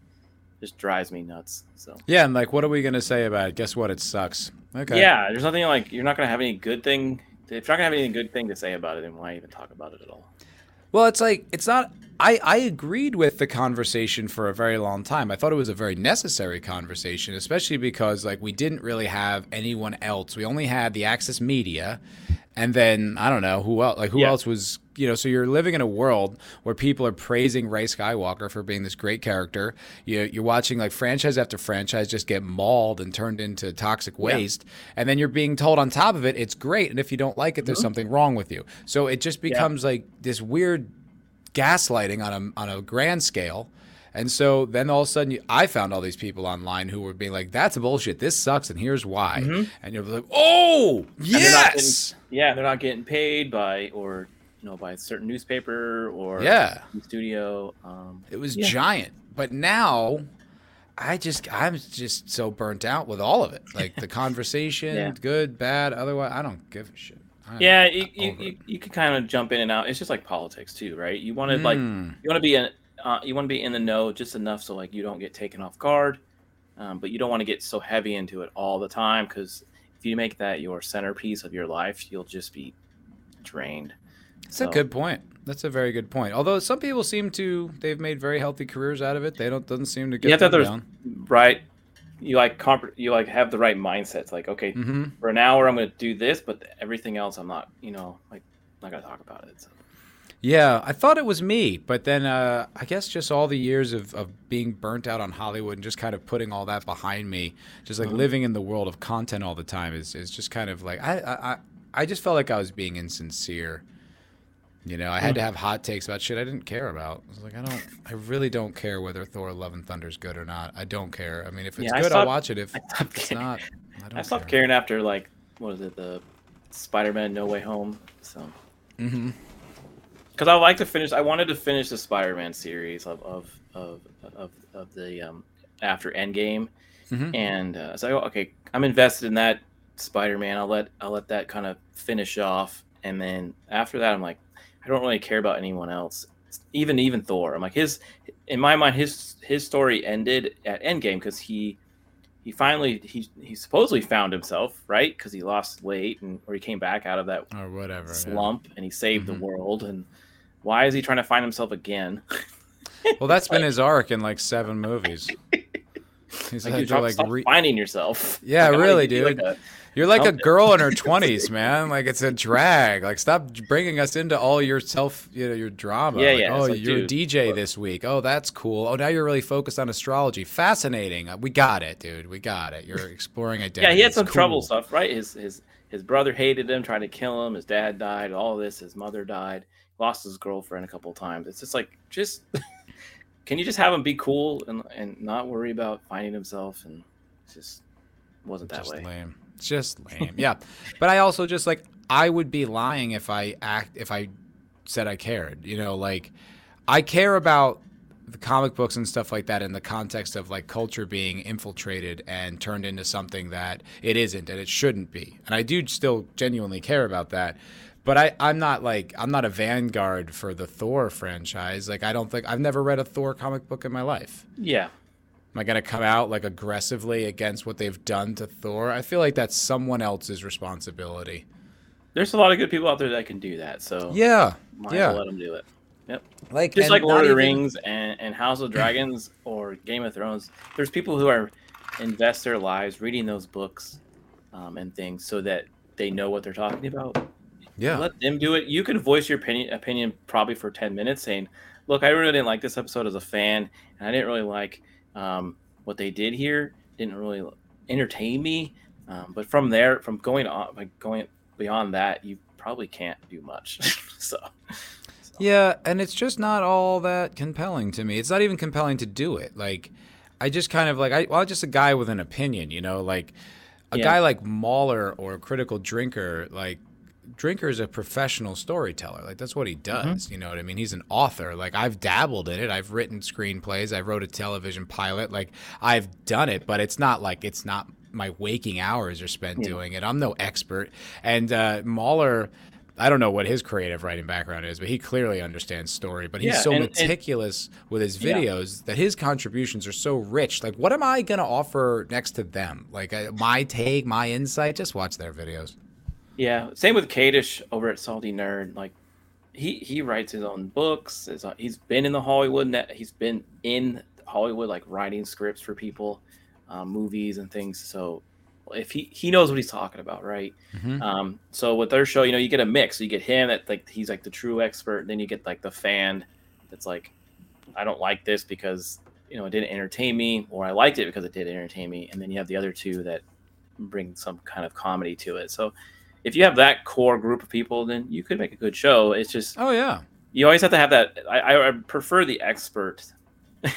just drives me nuts. So yeah, and like, what are we gonna say about it? Guess what? It sucks. Okay. Yeah, there's nothing like you're not gonna have any good thing. If you're not gonna have any good thing to say about it, then why even talk about it at all? Well, it's like it's not. I, I agreed with the conversation for a very long time. I thought it was a very necessary conversation, especially because like we didn't really have anyone else. We only had the Access Media, and then I don't know who else. Like who Yeah. else was you know? So you're living in a world where people are praising Rey Skywalker for being this great character. You, you're watching like franchise after franchise just get mauled and turned into toxic waste, and then you're being told on top of it it's great, and if you don't like it, there's mm-hmm. something wrong with you. So it just becomes like this weird gaslighting on a on a grand scale. And so then all of a sudden, you, I found all these people online who were being like, "That's bullshit. This sucks, and here's why." And you're like, "Oh, Mm-hmm. And they're getting- yes, yeah, they're not getting paid by or you know by a certain newspaper or yeah." studio. Um, It was Yeah. giant, but now I just I'm just so burnt out with all of it. Like the [LAUGHS] conversation, Yeah. good, bad, otherwise, I don't give a shit. Yeah, you, you, you, you could kind of jump in and out. It's just like politics too, right? You want to like Mm. you want to be in uh, you want to be in the know just enough so like you don't get taken off guard, um, but you don't want to get so heavy into it all the time because if you make that your centerpiece of your life, you'll just be drained. That's a good point. That's a very good point. Although some people seem to, they've made very healthy careers out of it. They don't doesn't seem to get to have them down. right. You like comp- you like have the right mindset. It's like okay, hmm for an hour I'm going to do this, but everything else I'm not. You know, like not going to talk about it. So. Yeah, I thought it was me, but then uh, I guess just all the years of, of being burnt out on Hollywood and just kind of putting all that behind me, just like Mhm. living in the world of content all the time is, is just kind of like I I- I just felt like I was being insincere. You know, I had to have hot takes about shit I didn't care about. I was like, I don't, I really don't care whether Thor: Love and Thunder is good or not. I don't care. I mean, if it's Yeah, I good, I'll watch it. If, [LAUGHS] I stopped if it's caring. not, I don't I stopped care. caring after like what is it the Spider-Man No Way Home. So hmm because I like to finish. I wanted to finish the Spider-Man series of of of of, of the um, after Endgame, Mhm. and uh, so okay, I'm invested in that Spider-Man. I'll let I'll let that kind of finish off, and then after that, I'm like, I don't really care about anyone else. Even even Thor. I'm like his in my mind his his story ended at Endgame because he he finally he he supposedly found himself right because he lost weight and or he came back out of that or whatever. yeah. slump and he saved Mhm. the world and why is he trying to find himself again Well, that's been [LAUGHS] his arc in like seven movies. [LAUGHS] He's like, had dude, to, stop, like stop re- finding yourself [LAUGHS] Yeah, Like, really, dude. a- You're like a girl in her [LAUGHS] twenties, man. Like it's a drag. Like stop bringing us into all your self, you know, your drama. Yeah, Like, yeah, Oh, like, you're dude, a DJ look. this week. Oh, that's cool. Oh, now you're really focused on astrology. Fascinating. We got it, dude. We got it. You're exploring identity. [LAUGHS] yeah he had some trouble stuff right his his his brother hated him tried to kill him his dad died all this his mother died lost his girlfriend a couple times it's just like just can you just have him be cool and and not worry about finding himself and just wasn't that Just way lame. Just lame. yeah, [LAUGHS] but I also just like I would be lying if I act if I said I cared. You know, like I care about the comic books and stuff like that in the context of like culture being infiltrated and turned into something that it isn't and it shouldn't be. And I do still genuinely care about that. But I, I'm not like I'm not a vanguard for the Thor franchise. Like I don't think I've never read a Thor comic book in my life. yeah Am I going to come out like aggressively against what they've done to Thor? I feel like that's someone else's responsibility. there's a lot of good people out there that can do that so Yeah. might yeah. let them do it Yep. Like just like Lord of the even- Rings and, and House of Dragons [CLEARS THROAT] or Game of Thrones, there's people who are invest their lives reading those books um, and things so that they know what they're talking about. Yeah. Let them do it. You can voice your opinion, opinion probably for 10 minutes saying, look, I really didn't like this episode as a fan, and I didn't really like um, what they did here. Didn't really entertain me. Um, but from there, from going on, like going beyond that, you probably can't do much. [LAUGHS] so, Yeah, and it's just not all that compelling to me. It's not even compelling to do it. Like, I just kind of like I well, I'm just a guy with an opinion, you know, like a Yeah. guy like Mauler or a Critical Drinker, like Drinker is a professional storyteller. Like that's what he does. You know what I mean? He's an author. Like I've dabbled in it. I've written screenplays. I wrote a television pilot. Like I've done it, but it's not like it's not my waking hours are spent Yeah. doing it. I'm no expert. And uh, Mauler, I don't know what his creative writing background is, but he clearly understands story. But he's Yeah, so and- and- meticulous with his Yeah. videos that his contributions are so rich. Like, what am I gonna offer next to them? Like uh, my take, my insight. Just watch their videos. Yeah, same with Kadish over at Salty Nerd. Like he he writes his own books. He's been in the Hollywood net. He's been in Hollywood, like writing scripts for people, um, movies and things. So if he he knows what he's talking about, right? Mm-hmm. Um, so with their show, you know, you get a mix. So you get him that like he's like the true expert. Then you get like the fan that's like, I don't like this because you know it didn't entertain me, or I liked it because it did entertain me. And then you have the other two that bring some kind of comedy to it. So if you have that core group of people, then you could make a good show. It's just oh yeah, you always have to have that. I, I prefer the expert [LAUGHS]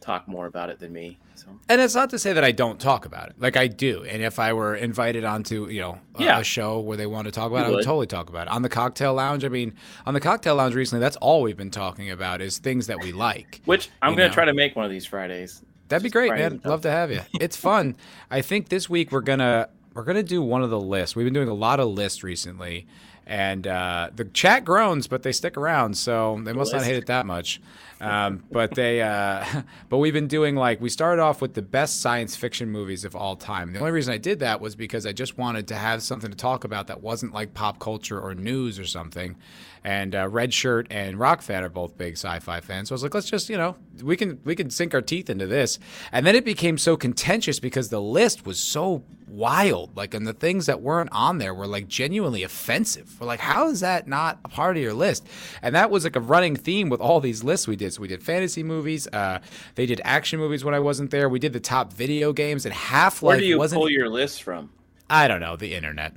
talk more about it than me. So. And it's not to say that I don't talk about it. Like I do. And if I were invited onto, you know, a, yeah. a show where they want to talk about it, I would totally talk about it. On the cocktail lounge, I mean, on the cocktail lounge recently, that's all we've been talking about is things that we like. Which I'm going to try to make one of these Fridays. That'd be great, man. Love to have you. It's fun. I think this week we're going to we're going to do one of the lists. We've been doing a lot of lists recently and uh, the chat groans, but they stick around, so they must not hate it that much. Um, but they, uh, [LAUGHS] but we've been doing like we started off with the best science fiction movies of all time. The only reason I did that was because I just wanted to have something to talk about that wasn't like pop culture or news or something. And uh, Red Shirt and Rock Fan are both big sci-fi fans, so I was like, let's just you know we can we can sink our teeth into this. And then it became so contentious because the list was so wild. Like, and the things that weren't on there were like genuinely offensive. We're like, how is that not a part of your list? And that was like a running theme with all these lists we did. So we did fantasy movies. Uh, they did action movies when I wasn't there. We did the top video games and Half Life. Where do you wasn't... pull your list from? I don't know the internet.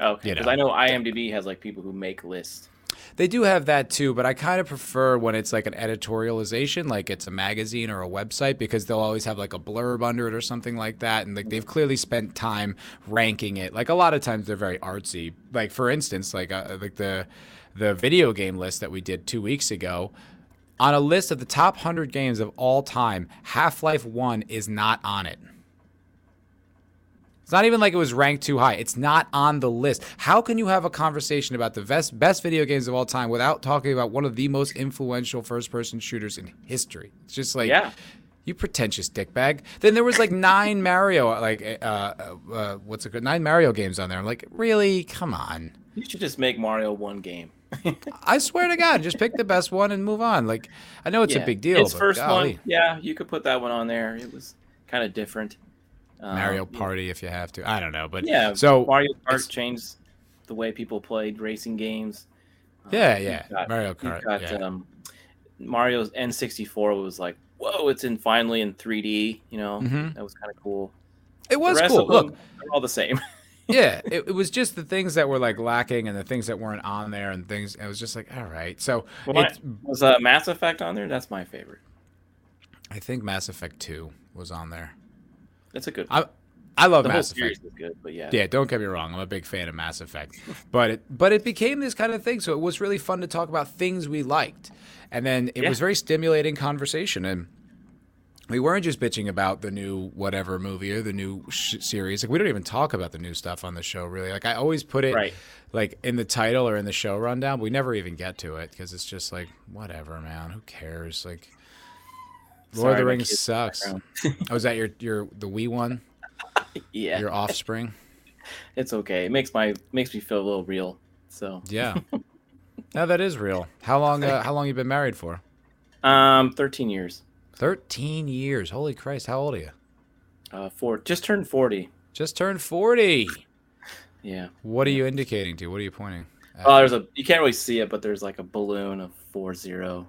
Okay, because you know. I know IMDb has like people who make lists. They do have that too, but I kind of prefer when it's like an editorialization, like it's a magazine or a website, because they'll always have like a blurb under it or something like that, and like they've clearly spent time ranking it. Like a lot of times they're very artsy. Like for instance, like uh, like the the video game list that we did two weeks ago. On a list of the top 100 games of all time, Half Life 1 is not on it. It's not even like it was ranked too high. It's not on the list. How can you have a conversation about the best best video games of all time without talking about one of the most influential first person shooters in history? It's just like yeah. You pretentious dickbag. Then there was like nine Mario, like uh, uh, uh, what's it called? Nine Mario games on there. I'm like, really? Come on. You should just make Mario one game. [LAUGHS] I swear to God, just pick the best one and move on. Like, I know it's yeah. a big deal. Its first golly. one, yeah, you could put that one on there. It was kind of different. Mario um, Party if you have to. I don't know, but yeah. So Mario Kart changed the way people played racing games. Yeah, um, yeah. Got, Mario Kart. Got, yeah. Um, Mario's N64 was like, whoa, it's in finally in 3D. You know, mm-hmm. that was kind of cool. It was cool. Look, they're all the same. [LAUGHS] yeah, it, it, was just the things that were like lacking and the things that weren't on there and things. It was just like, all right. So well, my, was uh, Mass Effect on there? That's my favorite. I think Mass Effect Two was on there. That's a good. I, I love the Mass Effect. Is good, but yeah. Yeah, don't get me wrong. I'm a big fan of Mass Effect, but it, but it became this kind of thing. So it was really fun to talk about things we liked, and then it yeah. was very stimulating conversation. And we weren't just bitching about the new whatever movie or the new sh- series. Like we don't even talk about the new stuff on the show really. Like I always put it right. like in the title or in the show rundown. But we never even get to it because it's just like whatever, man. Who cares? Like Lord of the Rings sucks. [LAUGHS] oh, is that your your the wee one? [LAUGHS] yeah. Your offspring. [LAUGHS] it's okay. It makes my makes me feel a little real. So yeah. now that is real. How long? Uh, how long you been married for? Um, thirteen years. Thirteen years. Holy Christ! How old are you? Uh, four. Just turned forty. Just turned forty. Yeah. What are you indicating to? What are you pointing? At? Oh, there's a. You can't really see it, but there's like a balloon of four zero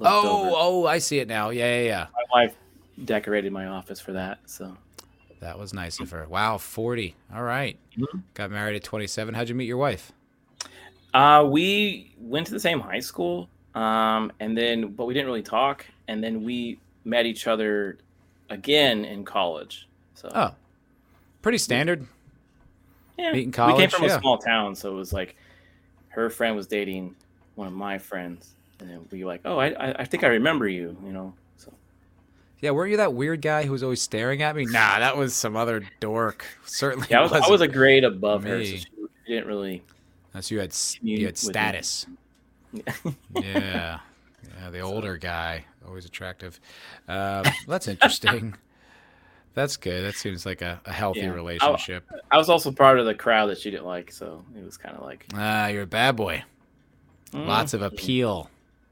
Oh, over. oh, I see it now. Yeah, yeah, yeah. My wife decorated my office for that, so that was nice of her. Wow, forty. All right. mm-hmm. Got married at twenty-seven. How'd you meet your wife? Uh, we went to the same high school, um, and then but we didn't really talk, and then we met each other again in college. So oh, pretty standard. Yeah, Meet in college. We came from yeah. a small town, so it was like her friend was dating one of my friends, and we like, oh, I, I think I remember you, you know. So. Yeah, weren't you that weird guy who was always staring at me? Nah, that was some other dork. Certainly, yeah, I was, I was a grade above me. her, so she, didn't really. That's you had you had status. [LAUGHS] yeah, yeah, the older guy, always attractive. Uh, that's interesting. [LAUGHS] That's good. That seems like a, a healthy yeah. relationship. I, I, was also part of the crowd that she didn't like, so it was kind of like ah, you're a bad boy. Lots of appeal.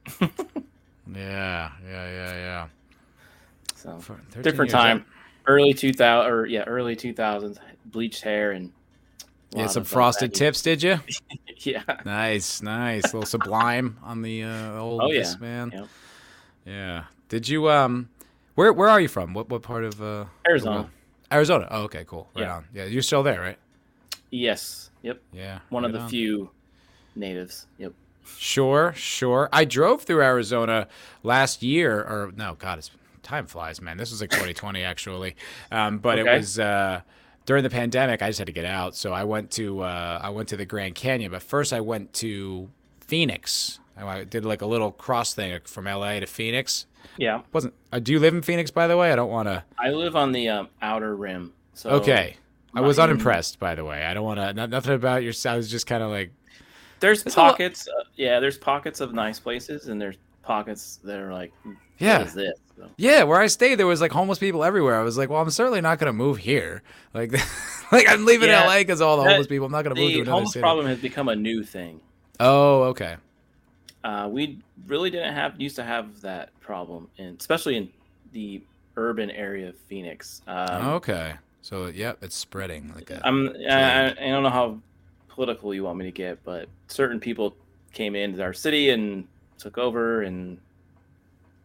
[LAUGHS] yeah, yeah, yeah, yeah. So different years, time, early two thousand or yeah, early two thousands. Bleached hair and Yeah, some frosted tips, did you? [LAUGHS] Yeah, Nice, nice. little sublime on the uh, old Oh, yeah. man. Yep. Yeah. Did you um where where are you from? What what part of uh Arizona. Arizona. Oh, okay, cool. Right Yeah. on. Yeah, you're still there, right? Yes. Yep. Yeah. One of the on. few natives. Yep. Sure, sure. I drove through Arizona last year, or no, God, it's time flies, man. This was like 2020 actually, um, but it was uh, during the pandemic. I just had to get out, so I went to uh, I went to the Grand Canyon. But first, I went to Phoenix. I did like a little cross thing from LA to Phoenix. Yeah. Wasn't uh, do you live in Phoenix, by the way? I don't want to. I live on the um, outer rim. So Okay. I was unimpressed, by the way. I don't want to. Nothing about your. I was just kind of like, There's There's pockets. uh, yeah, there's pockets of nice places, and there's pockets that are like, Yeah. is this? So, Yeah, where I stayed, there was like homeless people everywhere. I was like, well, I'm certainly not gonna move here. Like, [LAUGHS] like I'm leaving Yeah, LA because all the that- homeless people. I'm not gonna move to the another homeless city. problem has become a new thing. Oh, okay. Uh, we really didn't have used to have that problem, and especially in the urban area of Phoenix. Um, okay. So, yep, it's spreading like a. I'm I, I don't know how political you want me to get, but certain people came into our city and took over, and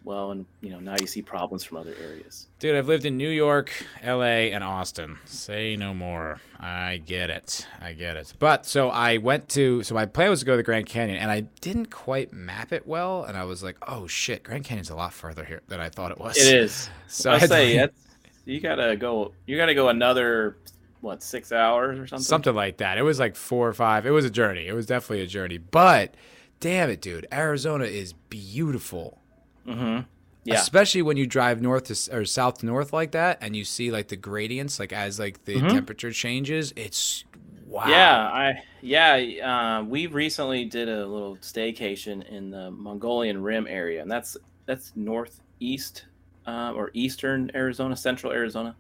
well, and you know now you see problems from other areas. Dude, I've lived in New York, LA, and Austin. Say no more. I get it. I get it. But so I went to. So my plan was to go to the Grand Canyon, and I didn't quite map it well. And I was like, oh shit, Grand Canyon's a lot further here than I thought it was. It is. [LAUGHS] So I say [LAUGHS] that's, you gotta go. You gotta go another what six hours or something. something like that. It was like four or five. It was a journey. It was definitely a journey. But damn it, dude, Arizona is beautiful. Mm-hmm. Yeah. Especially when you drive north to or south to north like that, and you see like the gradients, like as like the Mhm. temperature changes. It's wow. Yeah, I yeah. Uh, we recently did a little staycation in the Mogollon Rim area, and that's that's northeast uh, or eastern Arizona, central Arizona.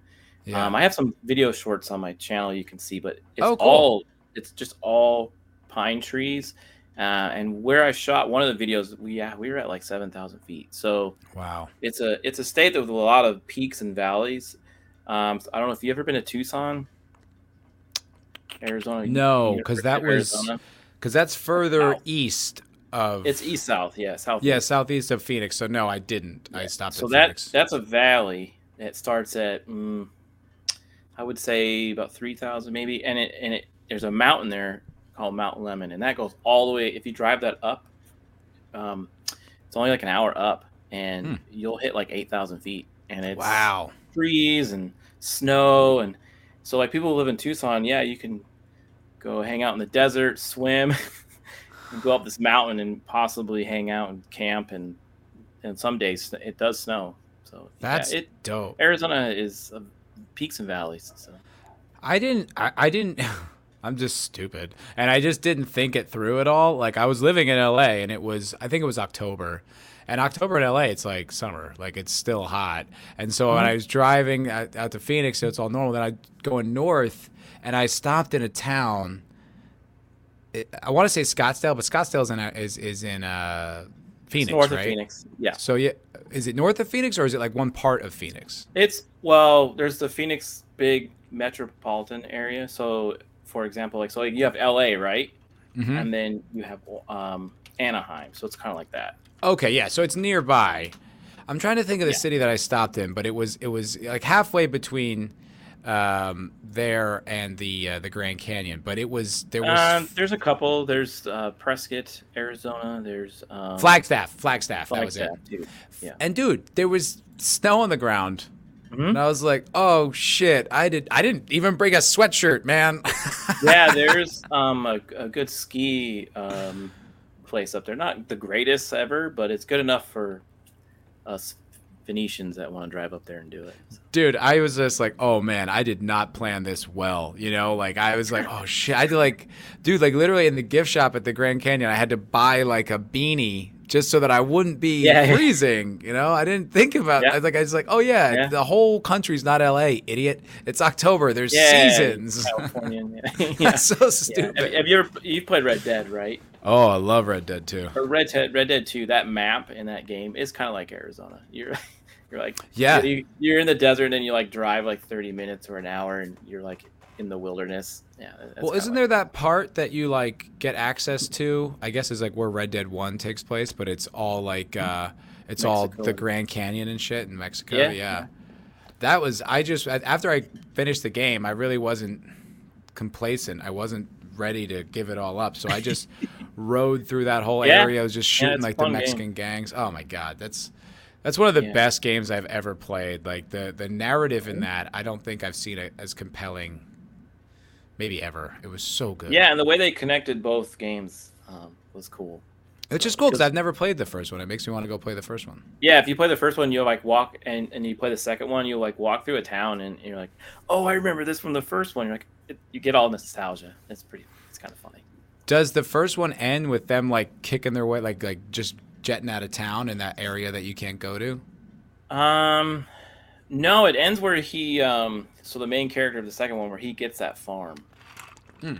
Yeah. Um, I have some video shorts on my channel you can see, but it's Oh, cool. all it's just all pine trees. Uh, and where I shot one of the videos, we yeah we were at like seven thousand feet. So wow. it's a it's a state with a lot of peaks and valleys. Um, I don't know if you ever been to Tucson, Arizona. No, because that of was- Because that's further South. east of. it's east south, yeah, south. Yeah, southeast of Phoenix. So no, I didn't. I stopped So at that Phoenix. that's a valley. It starts at mm, I would say about three thousand maybe, and it and it there's a mountain there called Mount Lemmon, and that goes all the way. If you drive that up, um, it's only like an hour up, and Hmm. you'll hit like eight thousand feet, and it's wow. trees and snow and so like people who live in Tucson, yeah, you can go hang out in the desert, swim, [LAUGHS] and go up this mountain and possibly hang out and camp and and some days it does snow. So yeah, That's it dope. Arizona is uh, peaks and valleys. So I didn't. I, I didn't. [LAUGHS] I'm just stupid, and I just didn't think it through at all. Like I was living in LA, and it was. I think it was October, and October in LA, it's like summer. Like it's still hot, and so when I was driving out, out to Phoenix, so it's all normal. Then I going north, and I stopped in a town. It, I want to say Scottsdale, but Scottsdale's in a, is is in uh, Phoenix, north right? of Phoenix. Yeah. So yeah, is it north of Phoenix or is it like one part of Phoenix? It's well, there's the Phoenix big metropolitan area. So for example, like so like you have LA, right? hmm And then you have um Anaheim. So it's kind of like that. Okay, yeah, so it's nearby. I'm trying to think of the Yeah. city that I stopped in, but it was it was like halfway between um, there and the uh, the Grand Canyon. But it was there was Um, there's a couple. There's uh, Prescott, Arizona. There's um, Flagstaff, Flagstaff, that was it. Yeah. And dude, there was snow on the ground, Mhm. and I was like, oh shit, I did I didn't even bring a sweatshirt, man. [LAUGHS] yeah, there's um a, a good ski um place up there. Not the greatest ever, but it's good enough for us Phoenicians that want to drive up there and do it. dude i was just like oh man i did not plan this well you know like i was like oh shit i to like dude like literally in the gift shop at the grand canyon i had to buy like a beanie just so that i wouldn't be Yeah, yeah. freezing you know i didn't think about Yeah. I was like i was like oh yeah, Yeah. the whole country's not la idiot it's october there's seasons [LAUGHS] yeah. [LAUGHS] that's so stupid Have, have you ever you played Red Dead, right? Oh, I love Red Dead 2. But Red Dead, Red Dead Two, that map in that game is kind of like Arizona. You're [LAUGHS] you're like Yeah. you, you're in the desert and you like drive like 30 minutes or an hour and you're like in the wilderness. Yeah. Well, isn't like- there that part that you like get access to? I guess is like where Red Dead One takes place, but it's all like uh it's all the Grand Canyon and shit in Mexico. Yeah, Yeah, yeah. That was I just after I finished the game, I really wasn't complacent. I wasn't ready to give it all up, so I just [LAUGHS] rode through that whole Yeah. area. I was just shooting like the fun game. Mexican gangs. Oh my god, that's that's one of the Yeah. best games I've ever played. Like the the narrative in that, I don't think I've seen it as compelling. Maybe ever. It was so good. Yeah, and the way they connected both games um, was cool. It's just cool because I've never played the first one. It makes me want to go play the first one. Yeah, if you play the first one, you'll like walk and, and you play the second one, you'll like walk through a town and you're like, oh, I remember this from the first one. You're like, it, you get all nostalgia. It's pretty. It's kind of funny. Does the first one end with them like kicking their way, like like just jetting out of town in that area that you can't go to? Um, no, it ends where he um. So the main character of the second one, where he gets that farm. hmm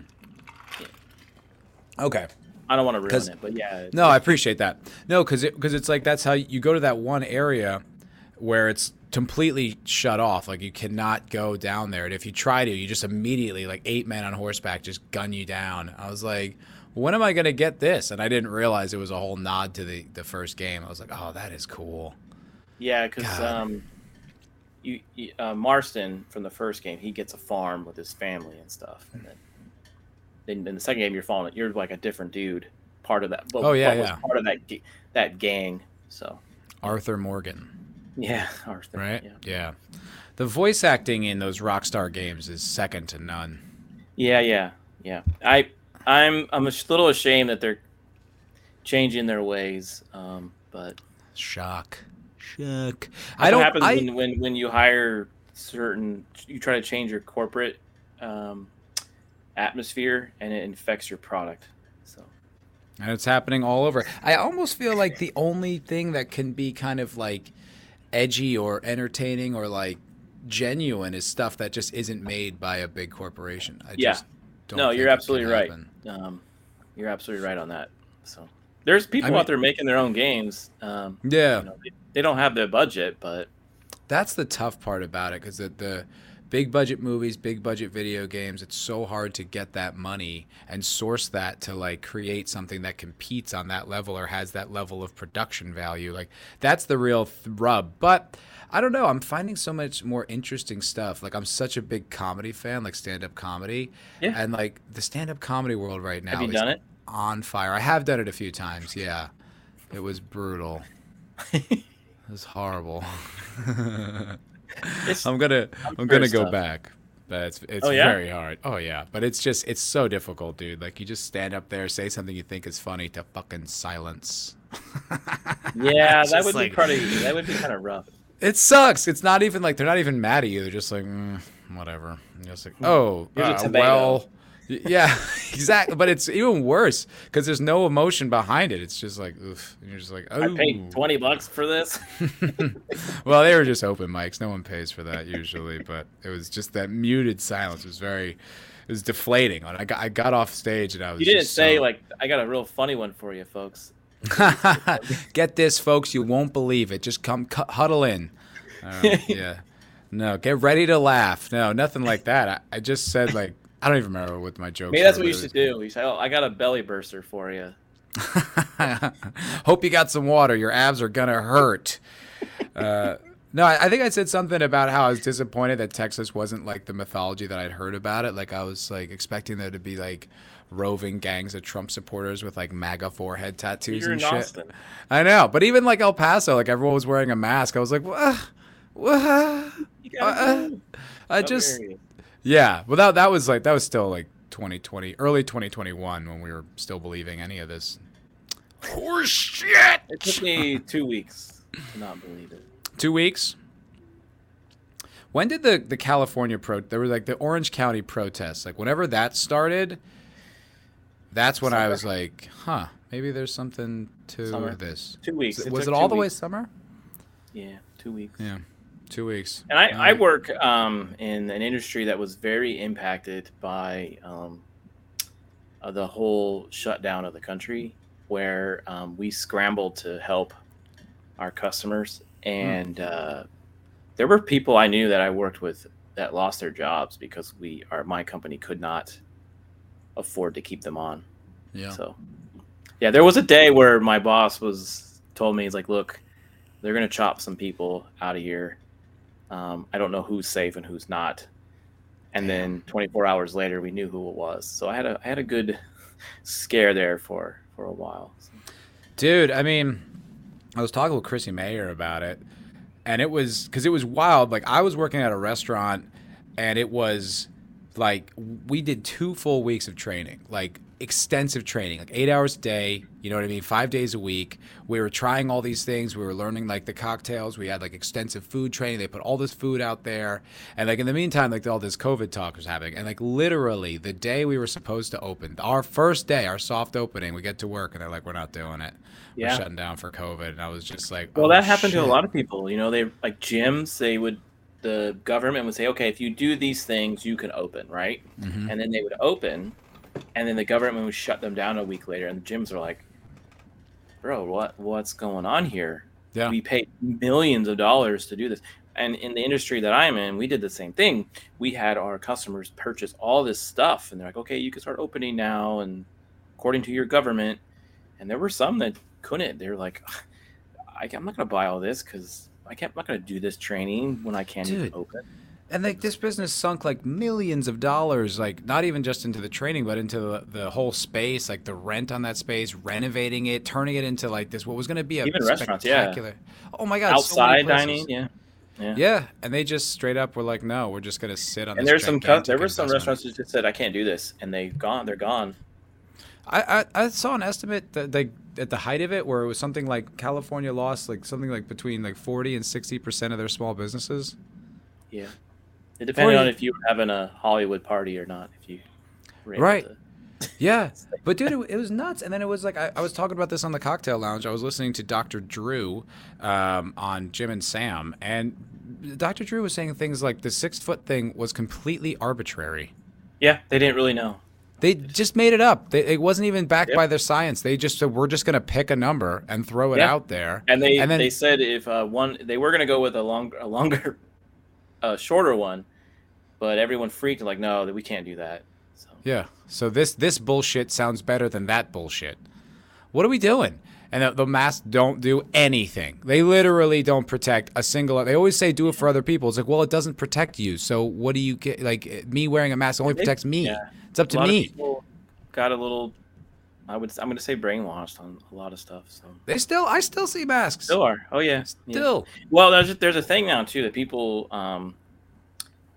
Okay. I don't want to ruin 'Cause- it, but yeah. No, I appreciate that. No, because because it's like that's how you go to that one area where it's completely shut off. Like you cannot go down there, and if you try to, you just immediately like eight men on horseback just gun you down. I was like, when am I gonna get this? And I didn't realize it was a whole nod to the the first game. I was like, oh, that is cool. Yeah, because um, you, you uh, Marston from the first game, he gets a farm with his family and stuff, and then, then in the second game, you're following You're like a different dude, part of that. But, Oh, yeah, yeah. part of that that gang. So Arthur Morgan. yeah, [LAUGHS] Arthur. right? Yeah. Yeah. The voice acting in those Rockstar games is second to none. yeah, yeah, yeah. I I'm I'm a little ashamed that they're changing their ways, um, but Shock. Shock. I don't. What happens I, when, when when you hire certain, you try to change your corporate um, atmosphere, and it infects your product. So and it's happening all over. I almost feel like the only thing that can be kind of like edgy or entertaining or like genuine is stuff that just isn't made by a big corporation. I Yeah. just no, you're absolutely right. Um, you're absolutely right on that. So there's people mean- out there making their own games. Um, Yeah. you know, they, they don't have the budget, but That's the tough part about it because the, the big budget movies, big budget video games, it's so hard to get that money and source that to like create something that competes on that level or has that level of production value. Like that's the real th- rub. But I don't know. I'm finding so much more interesting stuff. Like I'm such a big comedy fan, like stand up comedy. Yeah. And like the stand up comedy world right now have you is done it? on fire. I have done it a few times. Yeah. It was brutal. [LAUGHS] it was horrible. It's, [LAUGHS] I'm gonna I'm I'm, gonna go tough. back. But it's it's Oh, yeah? very hard. Oh yeah, but it's just it's so difficult, dude. Like you just stand up there, say something you think is funny to fucking silence. [LAUGHS] yeah, that would like- be pretty. That would be kind of rough. It sucks. It's not even like they're not even mad at you. They're just like mm, whatever. And you're just like oh uh, well. Yeah, [LAUGHS] exactly. But it's even worse because there's no emotion behind it. It's just like, oof. And you're just like, oh. I paid twenty bucks for this. [LAUGHS] [LAUGHS] well, they were just open mics. No one pays for that usually, but it was just that muted silence. It was very, it was deflating. I got, I got off stage and I was. You didn't just say so- like I got a real funny one for you, folks. [LAUGHS] Get this, folks. You won't believe it. Just come, cu- huddle in. Uh, [LAUGHS] yeah. No, get ready to laugh. No, nothing like that. I, I just said like I don't even remember what my joke. Maybe that's what you should do. You say, "Oh, I got a belly burster for you." [LAUGHS] Hope you got some water. Your abs are gonna hurt. Uh, no, I, I think I said something about how I was disappointed that Texas wasn't like the mythology that I'd heard about it. Like I was like expecting there to be like roving gangs of Trump supporters with like MAGA forehead tattoos You're and shit. Austin. I know, but even like El Paso, like everyone was wearing a mask. I was like, what? What? Uh. I just yeah. Well, that that was like that was still like 2020, early 2021 when we were still believing any of this. Horse shit. It took me two weeks to not believe it. Two weeks. When did the the California pro? There were like the Orange County protests. Like whenever that started, that's when I was like, huh, maybe there's something to Summer. this. Two weeks. Was it all the way summer? Yeah, two weeks. Yeah, two weeks. And I, I work um, in an industry that was very impacted by um, of the whole shutdown of the country, where um, we scrambled to help our customers, and uh, there were people I knew that I worked with that lost their jobs because we our my company could not afford to keep them on. Yeah. So, yeah, there was a day where my boss was told me he's like, "Look, they're gonna chop some people out of here. Um, I don't know who's safe and who's not." And then 24 hours later, we knew who it was. So I had a I had a good scare there for for a while. So. Dude, I mean, I was talking with Chrissie Mayr about it, and it was because it was wild. Like I was working at a restaurant, and it was like we did two full weeks of training, like extensive training, like eight hours a day. You know what I mean? Five days a week. We were trying all these things. We were learning like the cocktails. We had like extensive food training. They put all this food out there, and like in the meantime, like all this COVID talk was happening. And like literally the day we were supposed to open, our first day, our soft opening, we get to work, and they're like, "We're not doing it. Yeah. We're shutting down for COVID." And I was just like, Well, "Oh, that happened to a lot of people. You know, they like gyms. They would the government would say, "Okay, if you do these things, you can open," right? Mhm. And then they would open, and then the government would shut them down a week later, and the gyms are like, "Bro, what what's going on here? Yeah. We paid millions of dollars to do this." And in the industry that I'm in, we did the same thing. We had our customers purchase all this stuff, and they're like, "Okay, you can start opening now," and according to your government. And there were some that couldn't. They're like, I'm not going to buy all this because I can't. I'm not going to do this training when I can't even open. And like this business sunk like millions of dollars, like not even just into the training, but into the, the whole space, like the rent on that space, renovating it, turning it into like this what was going to be a Even restaurants, yeah. spectacular. Oh my god, so Outside places. dining, yeah. Yeah. Yeah, and they just straight up were like, no, we're just going to sit on. And this there's some there were some restaurants that just said I can't do this, and they've gone. They're gone. I, I I saw an estimate that like at the height of it, where it was something like California lost like something like between like forty and sixty percent of their small businesses. Yeah. It depended Or on if you were having a Hollywood party or not. If you Right. to- [LAUGHS] Yeah, but dude, it, it was nuts. And then it was like I, I was talking about this on the cocktail lounge. I was listening to Dr. Drew um, on Jim and Sam, and Dr. Drew was saying things like the six foot thing was completely arbitrary. Yeah, they didn't really know. They just made it up. They, it wasn't even backed Yep. by their science. They just said we're just going to pick a number and throw it Yeah. out there. And they And then- they said if uh, one they were gonna go with a long a longer, [LAUGHS] uh, shorter one, but everyone freaked like no that we can't do that. So Yeah. So this this bullshit sounds better than that bullshit. What are we doing? And the, the masks don't do anything. They literally don't protect a single. They always say do it for other people. It's like, well, it doesn't protect you. So what do you get? Like me wearing a mask only They- protects me. yeah. It's up a to lot of me. people got a little. I would I'm gonna say brainwashed on a lot of stuff. So They still, I still see masks. still are. Oh yeah. yeah. Still. Well, there's there's a thing now too that people, um,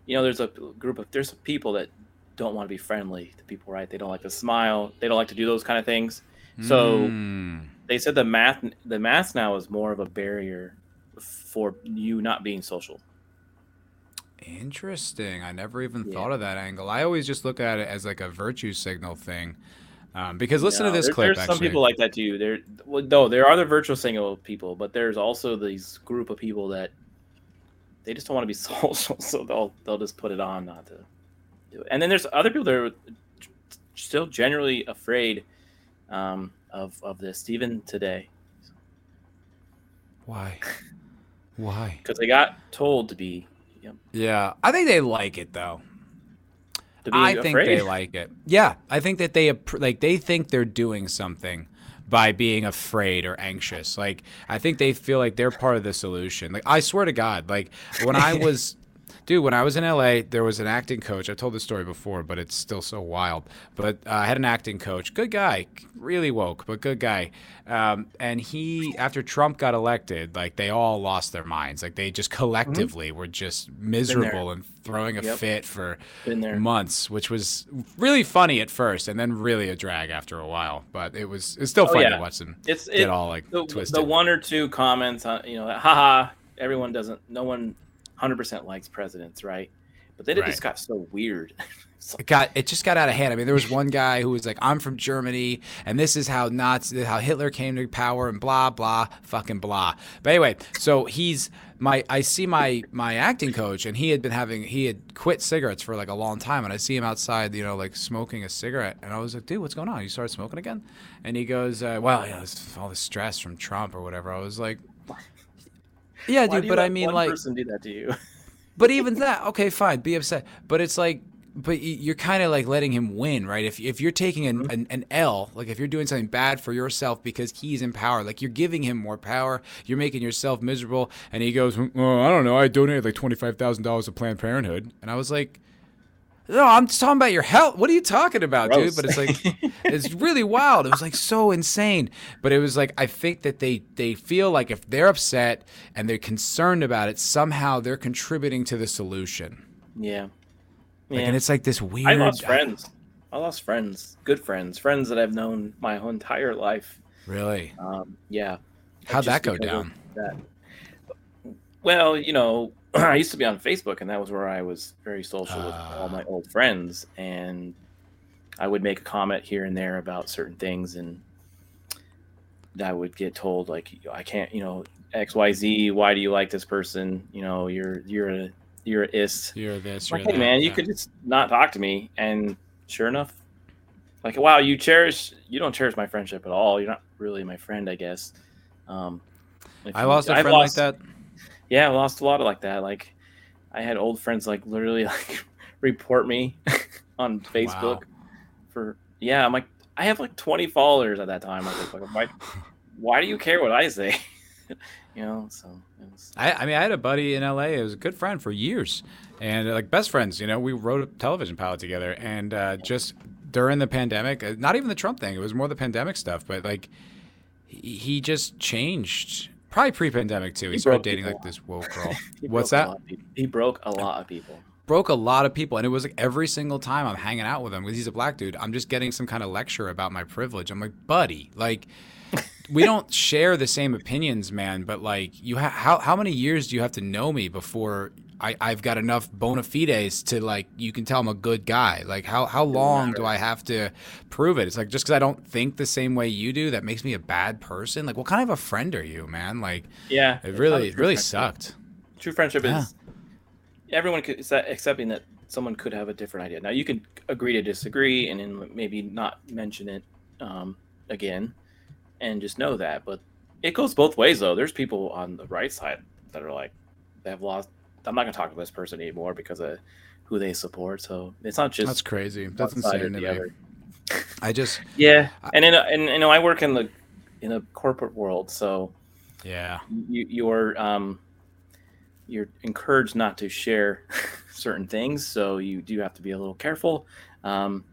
you know, there's a group of there's people that don't want to be friendly to people, right? They don't like to smile. They don't like to do those kind of things. So Mm. They said the math the math now is more of a barrier for you not being social. Interesting. I never even Yeah. thought of that angle. I always just look at it as like a virtue signal thing. Um, because listen No, to this there- clip. There's actually. some people like that too. There, well, no, there are the virtual single people, but there's also these group of people that they just don't want to be [LAUGHS] social, so they'll they'll just put it on not to do it. And then there's other people that are still generally afraid um, of of this, even today, Why? [LAUGHS] Why? because they got told to be yep, Yeah, I think they like it though. to be I afraid. think they like it. Yeah, I think that they like they think they're doing something by being afraid or anxious. Like I think they feel like they're part of the solution. Like I swear to God, like when I [LAUGHS] was Dude, when I was in LA, there was an acting coach. I told this story before, but it's still so wild. But uh, I had an acting coach, good guy, really woke, but good guy. Um, and he, after Trump got elected, like they all lost their minds. Like they just collectively were just miserable and throwing a Yep. fit for months, which was really funny at first, and then really a drag after a while. But it was it's still Oh, funny yeah. to watch them It's get it, all like the, twisted. the one or two comments on you know, haha, everyone doesn't, no one, hundred percent likes presidents, right? but then it right. just got so weird. [LAUGHS] it got it just got out of hand. I mean, there was one guy who was like, "I'm from Germany, and this is how Nazi, how Hitler came to power, and blah blah, fucking blah." But anyway, so he's my I see my my acting coach, and he had been having he had quit cigarettes for like a long time, and I see him outside, you know, like smoking a cigarette, and I was like, "Dude, what's going on? You started smoking again?" And he goes, uh, "Well, you know, all the stress from Trump or whatever." I was like, [LAUGHS] "Yeah, dude, but I mean, like, person do that to you." [LAUGHS] but even that, okay, fine, be upset, but it's like but you're kind of like letting him win, right? If if you're taking an, mm-hmm. an, an, L, like if you're doing something bad for yourself because he's in power, like you're giving him more power, you're making yourself miserable. And he goes, well, I don't know, I donated like twenty five thousand dollars to Planned Parenthood, and I was like. No, I'm just talking about your health. What are you talking about, Gross. dude? But it's like [LAUGHS] it's really wild. It was like so insane. But it was like I think that they they feel like if they're upset and they're concerned about it, somehow they're contributing to the solution. Yeah. Like, yeah. and it's like this weird. I lost friends. I lost friends, good friends, friends that I've known my whole entire life. Really? Um, yeah. How'd that go down? That. Well, you know, [CLEARS THROAT] I used to be on Facebook, and that was where I was very social uh, with all my old friends, and I would make a comment here and there about certain things, and that would get told like, I can't, you know, X Y Z. Why do you like this person? You know, you're you're a you're a ist. You're this. You're hey, that, man, you could just not talk to me, and sure enough, like, wow, you cherish. You don't cherish my friendship at all. You're not really my friend, I guess. Um, I lost a friend lost, like that. Yeah, I lost a lot of like that. Like, I had old friends like literally [LAUGHS] like report me [LAUGHS] on Facebook wow. for yeah. I'm like, I have like 20 followers at that time. Like, why, why do you care what I say? [LAUGHS] you know, so was... I, I mean, I had a buddy in LA. It was a good friend for years, and uh, like best friends. You know, we wrote a television pilot together, and uh, just during the pandemic, uh, not even the Trump thing. It was more the pandemic stuff, but like he just changed. Probably pre-pandemic too. He, he started dating people. like this woke [LAUGHS] girl. What's that? He broke a lot of people broke a lot of people and it was like every single time i'm hanging out with him because he's a black dude i'm just getting some kind of lecture about my privilege i'm like buddy like [LAUGHS] we don't share the same opinions, man. But like, you ha- how how many years do you have to know me before I I've got enough bona fides to like you can tell I'm a good guy? Like, how how long do I have to prove it? It's like just because I don't think the same way you do, that makes me a bad person. Like, what kind of a friend are you, man? Like, yeah, it really it really sucked. True friendship yeah. is everyone could is accepting that someone could have a different idea. Now you can agree to disagree and then maybe not mention it um, again and just know that. But it goes both ways though. There's people on the right side that are like they have lost. I'm not gonna talk to this person anymore because of who they support. So it's not just that's crazy. That's insane to me. Other. I just [LAUGHS] yeah, and in and you know I work in the in a corporate world, so yeah, you you're um you're encouraged not to share [LAUGHS] certain things, so you do have to be a little careful, um,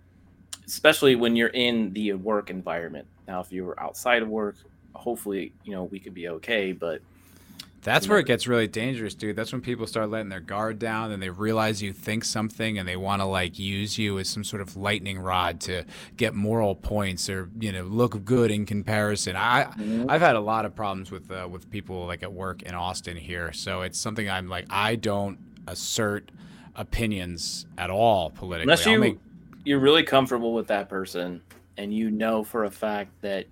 especially when you're in the work environment. Now, if you were outside of work, hopefully, you know, we could be okay. But that's where it gets really dangerous, dude. That's when people start letting their guard down and they realize you think something and they want to like use you as some sort of lightning rod to get moral points or you know look good in comparison. I. I've had a lot of problems with uh, with people like at work in Austin here, so it's something I'm like I don't assert opinions at all politically. Unless you make... you're really comfortable with that person and you know for a fact that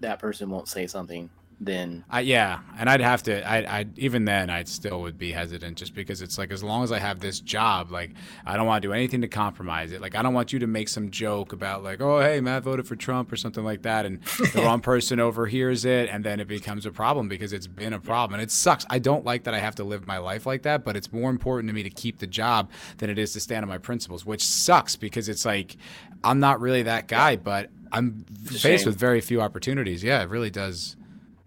that person won't say something then I, yeah and i'd have to I, I even then i still would be hesitant just because it's like as long as i have this job like i don't want to do anything to compromise it. Like i don't want you to make some joke about like oh hey matt voted for trump or something like that and [LAUGHS] the wrong person overhears it and then it becomes a problem because it's been a problem. And it sucks. I don't like that i have to live my life like that but it's more important to me to keep the job than it is to stand on my principles which sucks because it's like i'm not really that guy but i'm faced with very few opportunities. Yeah it really does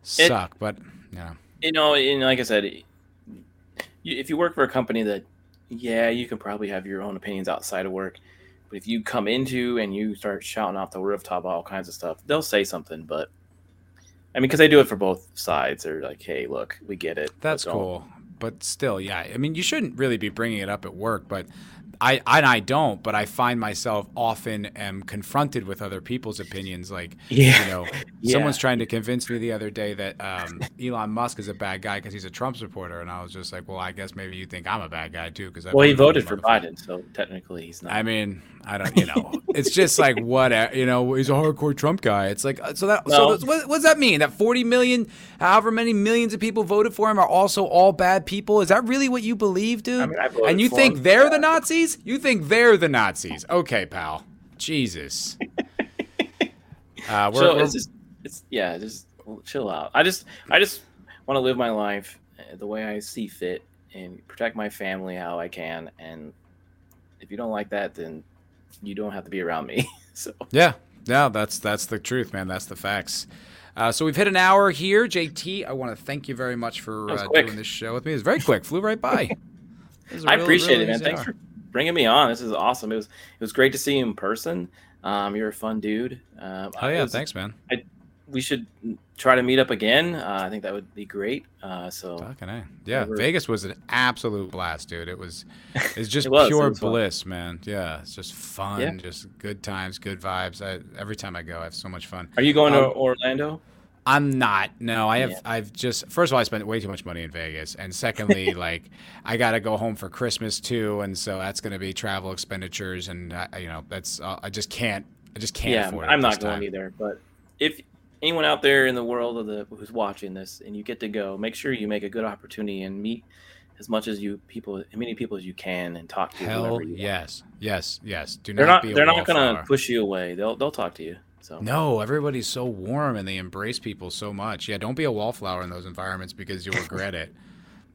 suck, it, but yeah. You know, and like I said, if you work for a company that, yeah, you can probably have your own opinions outside of work. But if you come into and you start shouting off the rooftop all kinds of stuff, they'll say something. But I mean, because they do it for both sides. They're like, "Hey, look, we get it." That's cool, but still, yeah. I mean, you shouldn't really be bringing it up at work, but I and I don't, but I find myself often am confronted with other people's opinions. Like, [LAUGHS] Yeah. you know, Yeah. someone's trying to convince me the other day that um, Elon Musk is a bad guy because he's a Trump supporter, and I was just like, well, I guess maybe you think I'm a bad guy too because Well, he voted for Biden, so technically he's not. I mean, I don't, you know, [LAUGHS] it's just like what, you know, he's a hardcore Trump guy. It's like, uh, so that, so what, what does that mean? That 40 million, however many millions of people voted for him are also all bad people? Is that really what you believe, dude? I mean, I voted and you for think him. they're the Nazis? You think they're the Nazis? Okay, pal. Jesus. [LAUGHS] Uh, we're, so we're- it's just, it's yeah, just chill out. I just, I just want to live my life uh, the way I see fit and protect my family how I can. And if you don't like that, then you don't have to be around me. [LAUGHS] so Yeah, yeah, that's that's the truth, man. That's the facts. Uh, so we've hit an hour here, JT. I want to thank you very much for uh, doing this show with me. It's very quick, flew right by. [LAUGHS] It was real- appreciate really it, man. Thanks hour. for bringing me on. This is awesome. It was, it was great to see you in person. Um, you're a fun dude. Um, Oh yeah, was- thanks, man. I, We should try to meet up again. Uh, I think that would be great. Uh, so. Yeah, Whatever. Vegas was an absolute blast, dude. It was [LAUGHS] it's just It was, it pure fun. bliss, man. Yeah, it's just fun, Yeah. just good times, good vibes. I, every time I go, I have so much fun. are you going to Um, Orlando? I'm not. No, I have. Yeah. I've just. First of all, I spent way too much money in Vegas, and secondly, [LAUGHS] like I got to go home for Christmas too, and so that's going to be travel expenditures, and uh, you know that's. Uh, I just can't. I just can't yeah, afford it. I'm not going time. either. But if anyone out there in the world of the who's watching this and you get to go, make sure you make a good opportunity and meet as much as you people, as many people as you can, and talk to Hell you want. yes, yes, yes. Do They're not. not. They're not going to push you away. They'll they'll talk to you. So No, everybody's so warm and they embrace people so much. Yeah, don't be a wallflower in those environments because you'll regret it.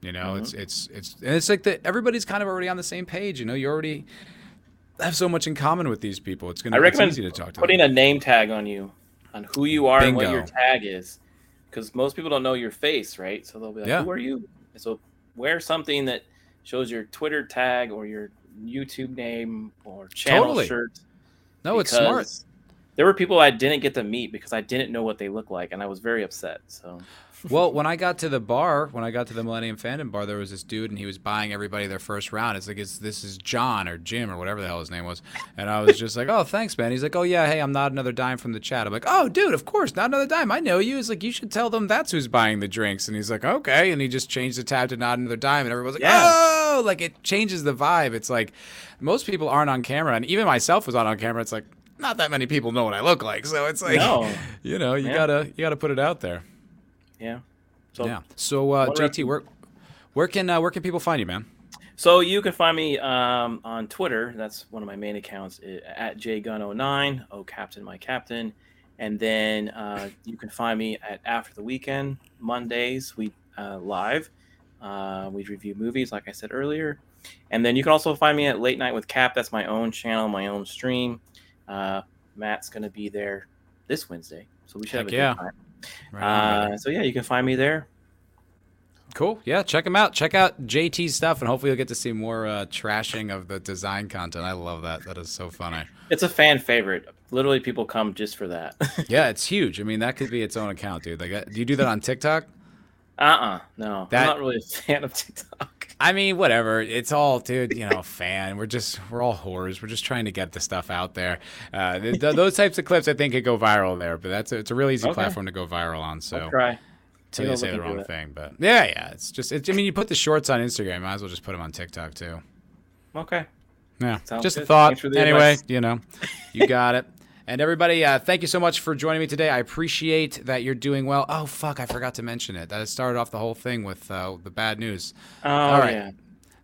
You know, Mm-hmm. it's it's it's and it's like that everybody's kind of already on the same page. You know, you already have so much in common with these people. It's gonna I recommend easy to talk to. Them. Putting them. a name tag on you, on who you are and what your tag is, because most people don't know your face, right? So they'll be like, Yeah. "Who are you?" So wear something that shows your Twitter tag or your YouTube name or channel Totally. shirt. no, it's smart. There were people I didn't get to meet because I didn't know what they looked like, and I was very upset. So [LAUGHS] well, when I got to the bar, when I got to the Millennium Fandom bar, there was this dude, and he was buying everybody their first round. It's like, it's, this is John or Jim or whatever the hell his name was. And I was just like, oh, thanks, man. He's like, oh, yeah, hey, I'm not another dime from the chat. I'm like, oh, dude, of course, not another dime. I know you. He's like, you should tell them that's who's buying the drinks. And he's like, okay. And he just changed the tab to not another dime. And everyone's like, Yeah. oh, like it changes the vibe. It's like most people aren't on camera. And even myself was not on camera. It's like, not that many people know what I look like. So it's like, No. [LAUGHS] you know, you Yeah. gotta, you gotta put it out there. Yeah. So Yeah. So uh, JT, where where can uh, where can people find you, man? So you can find me um, on Twitter. That's one of my main accounts at jgun09. Oh, captain, my captain. And then uh, you can find me at After the Weekend Mondays. We uh, live. Uh, we review movies, like I said earlier. And then you can also find me at Late Night with Cap. That's my own channel, my own stream. Uh, Matt's going to be there this Wednesday, so we should have a yeah. good time. Right. Uh, so yeah, you can find me there. cool. Yeah, check him out. Check out JT's stuff, and hopefully you'll get to see more uh, trashing of the Disney content. I love that. That is so funny. It's a fan favorite. Literally, people come just for that. [LAUGHS] Yeah, it's huge. I mean, that could be its own account, dude. Like, uh, do you do that on TikTok? Uh-uh. No. That- I'm not really a fan of [LAUGHS] TikTok. I mean, whatever. It's all, dude. You know, fan. We're just, we're all whores. We're just trying to get the stuff out there. Uh, th- th- those types of clips, I think, could go viral there. But that's a, it's a really easy Okay. platform to go viral on. So. I'll try. You say the wrong thing, but yeah, yeah, it's just. It's, I mean, you put the shorts on Instagram. Might as well just put them on TikTok too. Okay. Yeah, Sounds just a thought. Thanks for the Anyway, advice. you know, you got it. [LAUGHS] And everybody, uh, thank you so much for joining me today. I appreciate that you're doing well. Oh fuck, I forgot to mention it. That started off the whole thing with uh, the bad news. Oh, All right. yeah.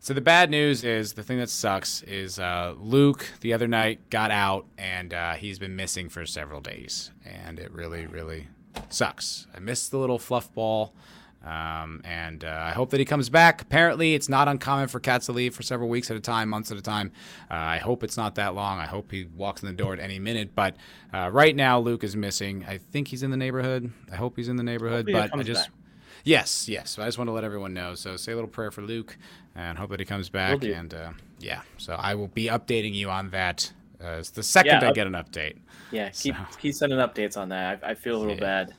So the bad news is the thing that sucks is uh, Luke the other night got out and uh, he's been missing for several days, and it really, really sucks. I missed the little fluff ball, um, and uh, I hope that he comes back. Apparently, it's not uncommon for cats to leave for several weeks at a time, months at a time. Uh, I hope it's not that long. I hope he walks in the door at any minute. But uh, right now, Luke is missing. I think he's in the neighborhood. I hope he's in the neighborhood. Hopefully but I just. back. Yes, yes. I just want to let everyone know. So say a little prayer for Luke, and hope that he comes back. And uh, yeah, so I will be updating you on that uh, the second Yeah, I up- get an update. Yeah. Keep So- keep sending updates on that. I, I feel a little Yeah. bad.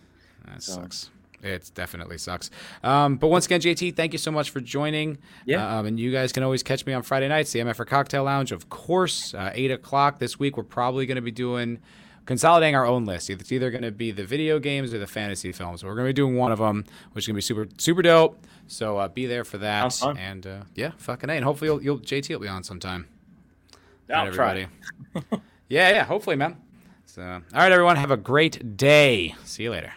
That So- sucks. It definitely sucks. Um, but once again, JT, thank you so much for joining. Yeah. Um, and you guys can always catch me on Friday nights, the MFR Cocktail Lounge, of course, uh, 8 o'clock. This week, we're probably going to be doing consolidating our own list. It's either going to be the video games or the fantasy films. We're going to be doing one of them, which is going to be super, super dope. So uh, be there for that. And uh, yeah, fucking A. And hopefully, you'll, you'll, JT will be on sometime. I'll right, everybody. [LAUGHS] yeah, yeah, hopefully, man. So, all right, everyone, have a great day. See you later.